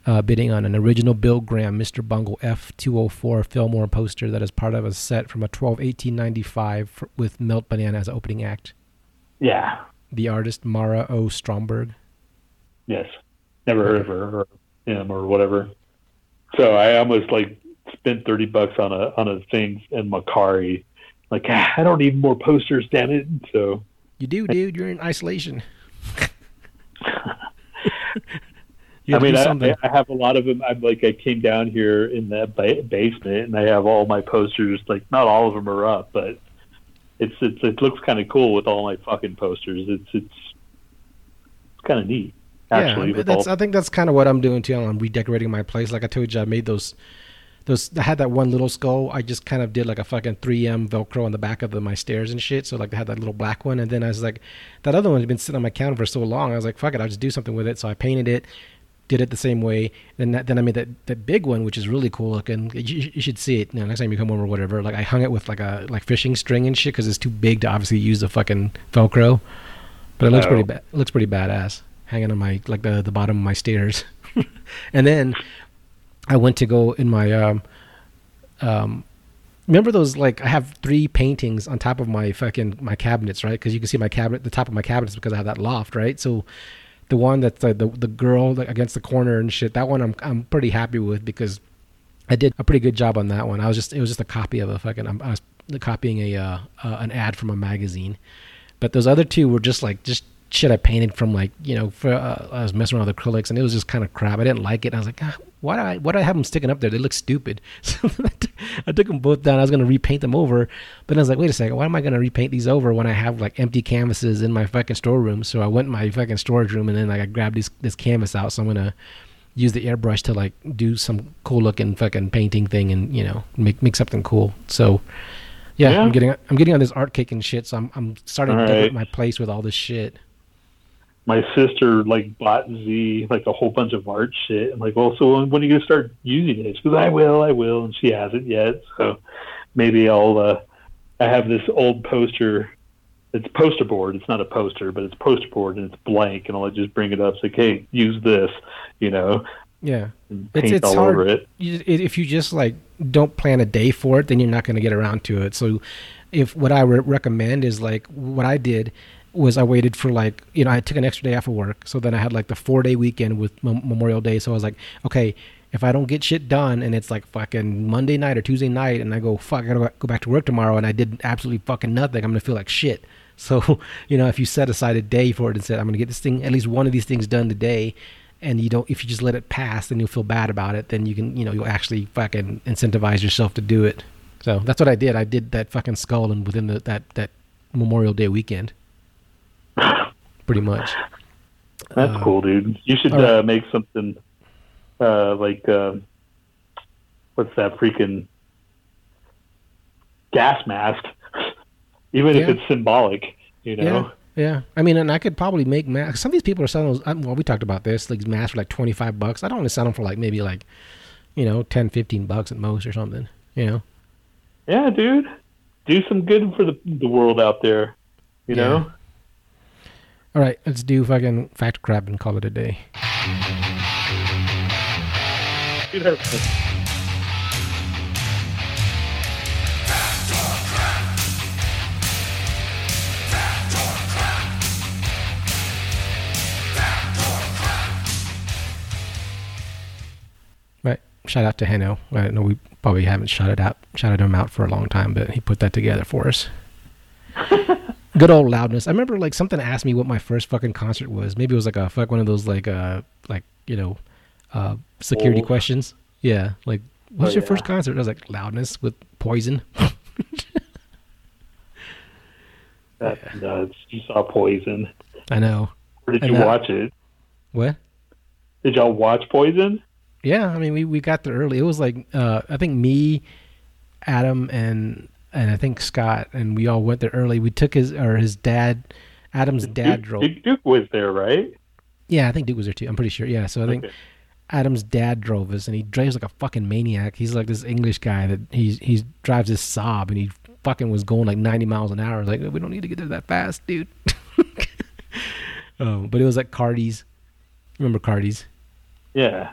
uh, bidding on an original Bill Graham Mr. Bungle F204 Fillmore poster that is part of a set from a 12 1895 f- with Melt Banana as opening act. Yeah. The artist Mara O. Stromberg. Yes. Never heard of her or him or whatever. So I almost like spent thirty bucks on a on a thing in Mercari. Like "Ah, I don't need more posters, damn it. So You do, dude. You're in isolation. <laughs> I mean, I. I have a lot of them. I'm like, I came down here in that ba- basement, and I have all my posters. Like, not all of them are up, but it's it's it looks kind of cool with all my fucking posters. It's it's it's kind of neat, yeah, that's, I think that's kind of what I'm doing too. I'm redecorating my place. Like I told you, I made those those I had that one little skull. I just kind of did like a fucking 3M Velcro on the back of the, my stairs and shit. So like I had that little black one, and then I was like, that other one had been sitting on my counter for so long. I was like, fuck it, I'll just do something with it. So I painted it, did it the same way. Then that, then I made that that big one, which is really cool looking. You, you should see it. You know, next time you come over, or whatever. Like I hung it with like a like fishing string and shit because it's too big to obviously use the fucking Velcro. But it looks Oh. pretty bad. Looks pretty badass hanging on my like the the bottom of my stairs. <laughs> and then I went to go in my um um remember those like I have three paintings on top of my fucking my cabinets, right? Because you can see my cabinet, the top of my cabinets because I have that loft, right? So the one that's like the the girl against the corner and shit, that one I'm I'm pretty happy with because I did a pretty good job on that one. I was just it was just a copy of a fucking I was copying a uh, uh, an ad from a magazine, but those other two were just like just shit I painted from like you know for uh, I was messing around with acrylics and it was just kind of crap. I didn't like it. And I was like, ah, why do I why do I have them sticking up there? They look stupid. <laughs> So I took- them both down. I was gonna repaint them over, but I was like, wait a second, why am I gonna repaint these over when I have like empty canvases in my fucking storeroom? So I went in my fucking storage room and then like I grabbed this this canvas out. So I'm gonna use the airbrush to like do some cool looking fucking painting thing and you know make make something cool. So yeah, Yeah. I'm getting I'm getting on this art cake and shit. So I'm I'm starting to All decorate right. my place with all this shit. My sister like bought Z like a whole bunch of art shit. I'm like, well, so when, are you gonna start using it? She goes, I will, I will, and she hasn't yet. So maybe I'll. uh I have this old poster. It's poster board. It's not a poster, but it's poster board and it's blank. And I'll just bring it up. It's like, hey, use this, you know, Yeah. and It's- paint it's all hard. over it. if you just like don't plan a day for it, then you're not going to get around to it. So, if what I re- recommend is like what I did was I waited for like you know I took an extra day off of work, so then I had like the four day weekend with Mem- Memorial Day. So I was like, okay, if I don't get shit done and it's like fucking Monday night or Tuesday night, and I go fuck, I gotta go- go back to work tomorrow, and I did absolutely fucking nothing, I'm gonna feel like shit. <laughs> So you know if you set aside a day for it and said I'm gonna get this thing at least one of these things done today and you don't if you just let it pass then you'll feel bad about it then you can you know you'll actually fucking incentivize yourself to do it so that's what i did i did that fucking skull and within the, that that memorial day weekend pretty much That's Uh, cool, dude. You should right. uh, make something uh, like uh, what's that freaking gas mask? <laughs> Even if it's symbolic, you know. yeah yeah i mean and i could probably make masks some of these people are selling those um, well we talked about this like masks for like 25 bucks i don't want to sell them for like maybe like you know 10 15 bucks at most or something you know Yeah, dude. Do some good for the the world out there. You Yeah. know. All right let's do fucking fact crap and call it a day Right. Shout out to Heno. Uh, I know we probably haven't shouted out shouted him out for a long time, but he put that together for us. <laughs> Good old loudness. I remember like something asked me what my first fucking concert was. Maybe it was like a fuck one of those like uh like you know uh security Old. questions. Yeah. Like what's Oh, your yeah. first concert? I was like loudness with poison. <laughs> That's nuts. You saw Poison. I know. Or did And you that- watch it? What? Did y'all watch Poison? Yeah, I mean we, we got there early. It was like uh I think me, Adam and and I think Scott and we all went there early. We took his or his dad Adam's dad Duke, drove. Duke, Duke was there, right? Yeah, I think Duke was there too. I'm pretty sure. Yeah, so I think Okay. Adam's dad drove us, and he drives like a fucking maniac. He's like this English guy that he he drives this Saab, and he fucking was going like 90 miles an hour. Like we don't need to get there that fast, dude. <laughs> um, but it was like Cardi's. Remember Cardi's? Yeah,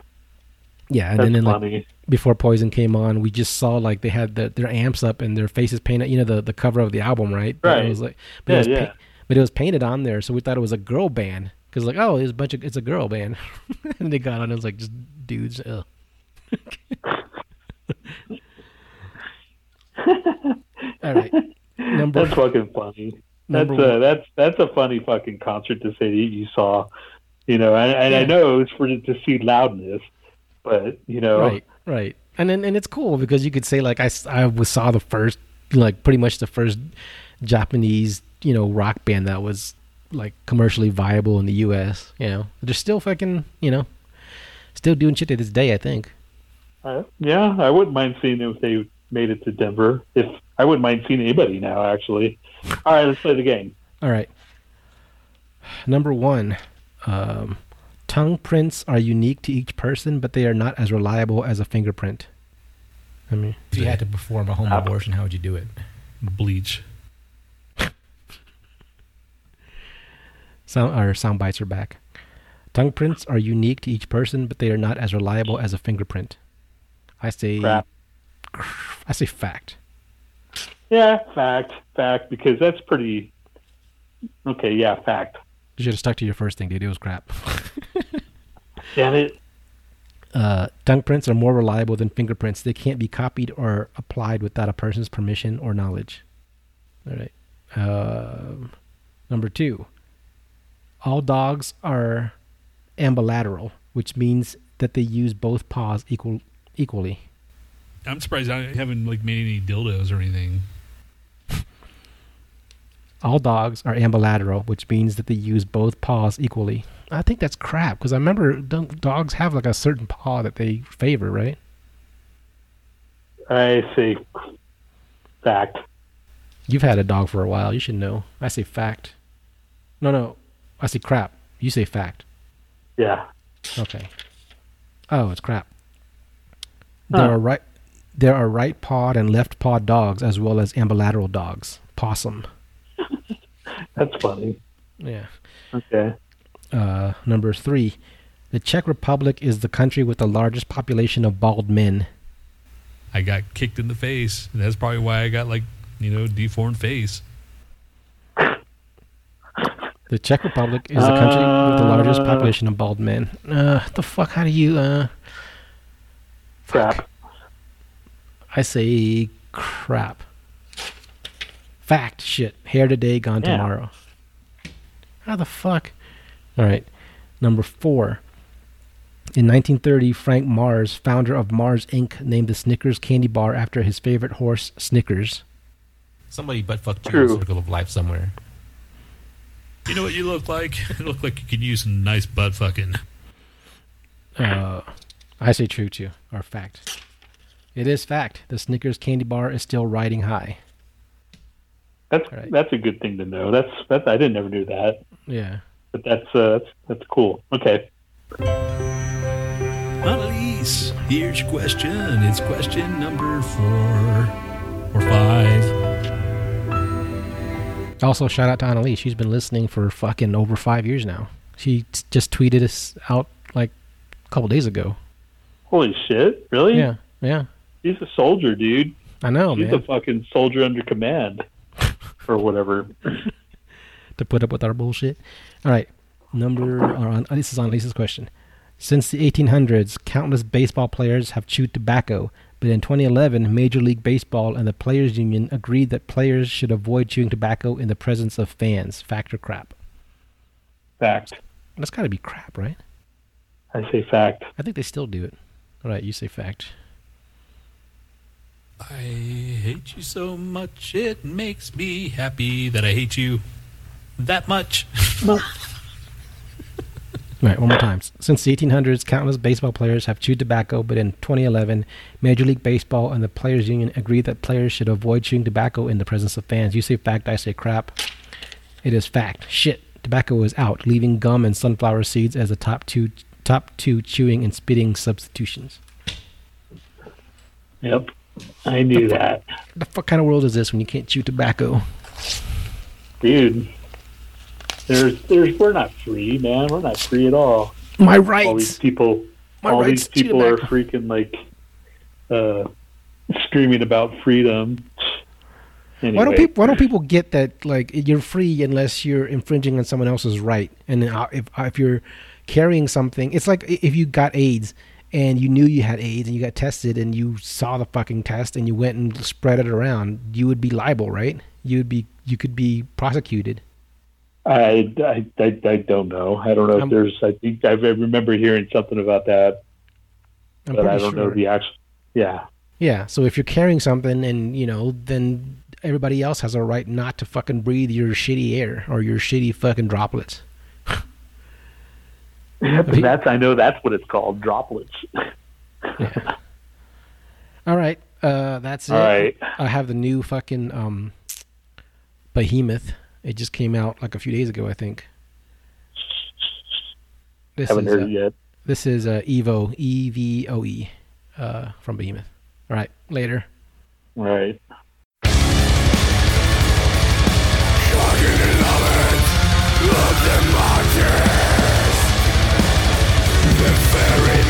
Yeah, and that's then, then like. Before Poison came on, we just saw like they had the, their amps up and their faces painted. You know the the cover of the album, right? But Right. It was like, but Yeah, it was yeah. pa- but it was painted on there, so we thought it was a girl band because like oh, it's a bunch of it's a girl band, <laughs> and they got on it was like just dudes. Ugh. <laughs> All right, number That's fucking funny. That's a that's that's a funny fucking concert to say that you saw. You know, and, and I Yeah. know it's for to see loudness, but you know, right, right, and then and it's cool because you could say like I was saw the first like pretty much the first Japanese you know rock band that was like commercially viable in the U.S. You know, they're still fucking you know still doing shit to this day. I think. Uh, yeah, I wouldn't mind seeing if they made it to Denver. If I wouldn't mind seeing anybody now, actually. All right, let's play the game. All right. Number one, um, tongue prints are unique to each person, but they are not as reliable as a fingerprint. I mean, If you had to perform a home ah. abortion, how would you do it? Bleach. sound our sound bites are back. Tongue prints are unique to each person, but they are not as reliable as a fingerprint. I say, Crap. I say fact. Yeah, fact, fact, because that's pretty. Okay, yeah, fact. You should have stuck to your first thing, dude. It was crap. <laughs> <laughs> Damn it. uh, tongue prints are more reliable than fingerprints. They can't be copied or applied without a person's permission or knowledge. All right. Um number two. All dogs are ambilateral, which means that they use both paws equal equally. I'm surprised I haven't like made any dildos or anything. All dogs are ambilateral, which means that they use both paws equally. I think that's crap because I remember dogs have like a certain paw that they favor, right? I say fact. You've had a dog for a while. You should know. I say fact. No, no. I say crap. You say fact. Yeah. Okay. Oh, it's crap. There Huh. are right there are right pawed and left pawed dogs as well as ambilateral dogs. Possum. That's funny. Yeah. Okay. Uh, number three. The Czech Republic is the country with the largest population of bald men. I got kicked in the face. And that's probably why I got like, you know, deformed face. The Czech Republic is the country with the largest Uh. population of bald men. Uh, the fuck? How do you? Uh, Crap. I say crap. Fact. Shit. Hair today, gone Yeah. tomorrow. How the fuck? All right. Number four. In 1930, Frank Mars, founder of Mars Inc., named the Snickers candy bar after his favorite horse, Snickers. Somebody butt fucked you in the circle of life somewhere. You know what you look like? <laughs> You look like you could use some nice butt fucking. Uh, I say true too, or fact. It is fact. The Snickers candy bar is still riding high. That's All right. that's a good thing to know. That's that's I didn't ever do that, Yeah. but that's uh, that's that's cool. Okay. Annalise, here's your question. It's question number four or five. Also, shout out to Annalise. She's been listening for fucking over five years now. She t- just tweeted us out like a couple days ago. Holy shit! Really? Yeah, yeah. He's a soldier, dude. I know, He's man. a fucking soldier under command, or whatever. <laughs> to put up with our bullshit. All right, number. Or on, oh, this is Annalise's question. Since the 1800s, countless baseball players have chewed tobacco. But in 2011, Major League Baseball and the Players Union agreed that players should avoid chewing tobacco in the presence of fans. Fact or crap? Fact. That's got to be crap, right? I say fact. I think they still do it. All right, you say fact. I hate you so much, it makes me happy that I hate you that much. <laughs> All right, one more time. Since the 1800s, countless baseball players have chewed tobacco, but in 2011, Major League Baseball and the Players Union agreed that players should avoid chewing tobacco in the presence of fans. You say fact, I say crap. It is fact. Shit. Tobacco is out, leaving gum and sunflower seeds as the top two top two chewing and spitting substitutions. Yep. I knew that, The fuck kind of world is this when you can't chew tobacco? dude. There's there's we're not free, man. We're not free at all. My All these people, My all these people are freaking like uh, screaming about freedom. Anyway, Why don't people? Why don't people get that? Like you're free unless you're infringing on someone else's right. And uh, if if you're carrying something, it's like if you got AIDS and you knew you had AIDS and you got tested and you saw the fucking test and you went and spread it around, you would be liable, right? You would be. You could be prosecuted. I, I, I, I don't know. I don't know I'm- if there's. I think I remember hearing something about that, I'm but I don't know sure. the actual. Yeah, Yeah. So if you're carrying something and you know, then everybody else has a right not to fucking breathe your shitty air or your shitty fucking droplets. <laughs> that's I know that's what it's called, droplets. Yeah. <laughs> All right. Uh, that's it. All right. I have the new fucking um, Behemoth. It just came out like a few days ago, I think. This Haven't is, heard uh, yet. This is uh, Evo, E V O E, uh, from Behemoth. All right, later. All right. Possibility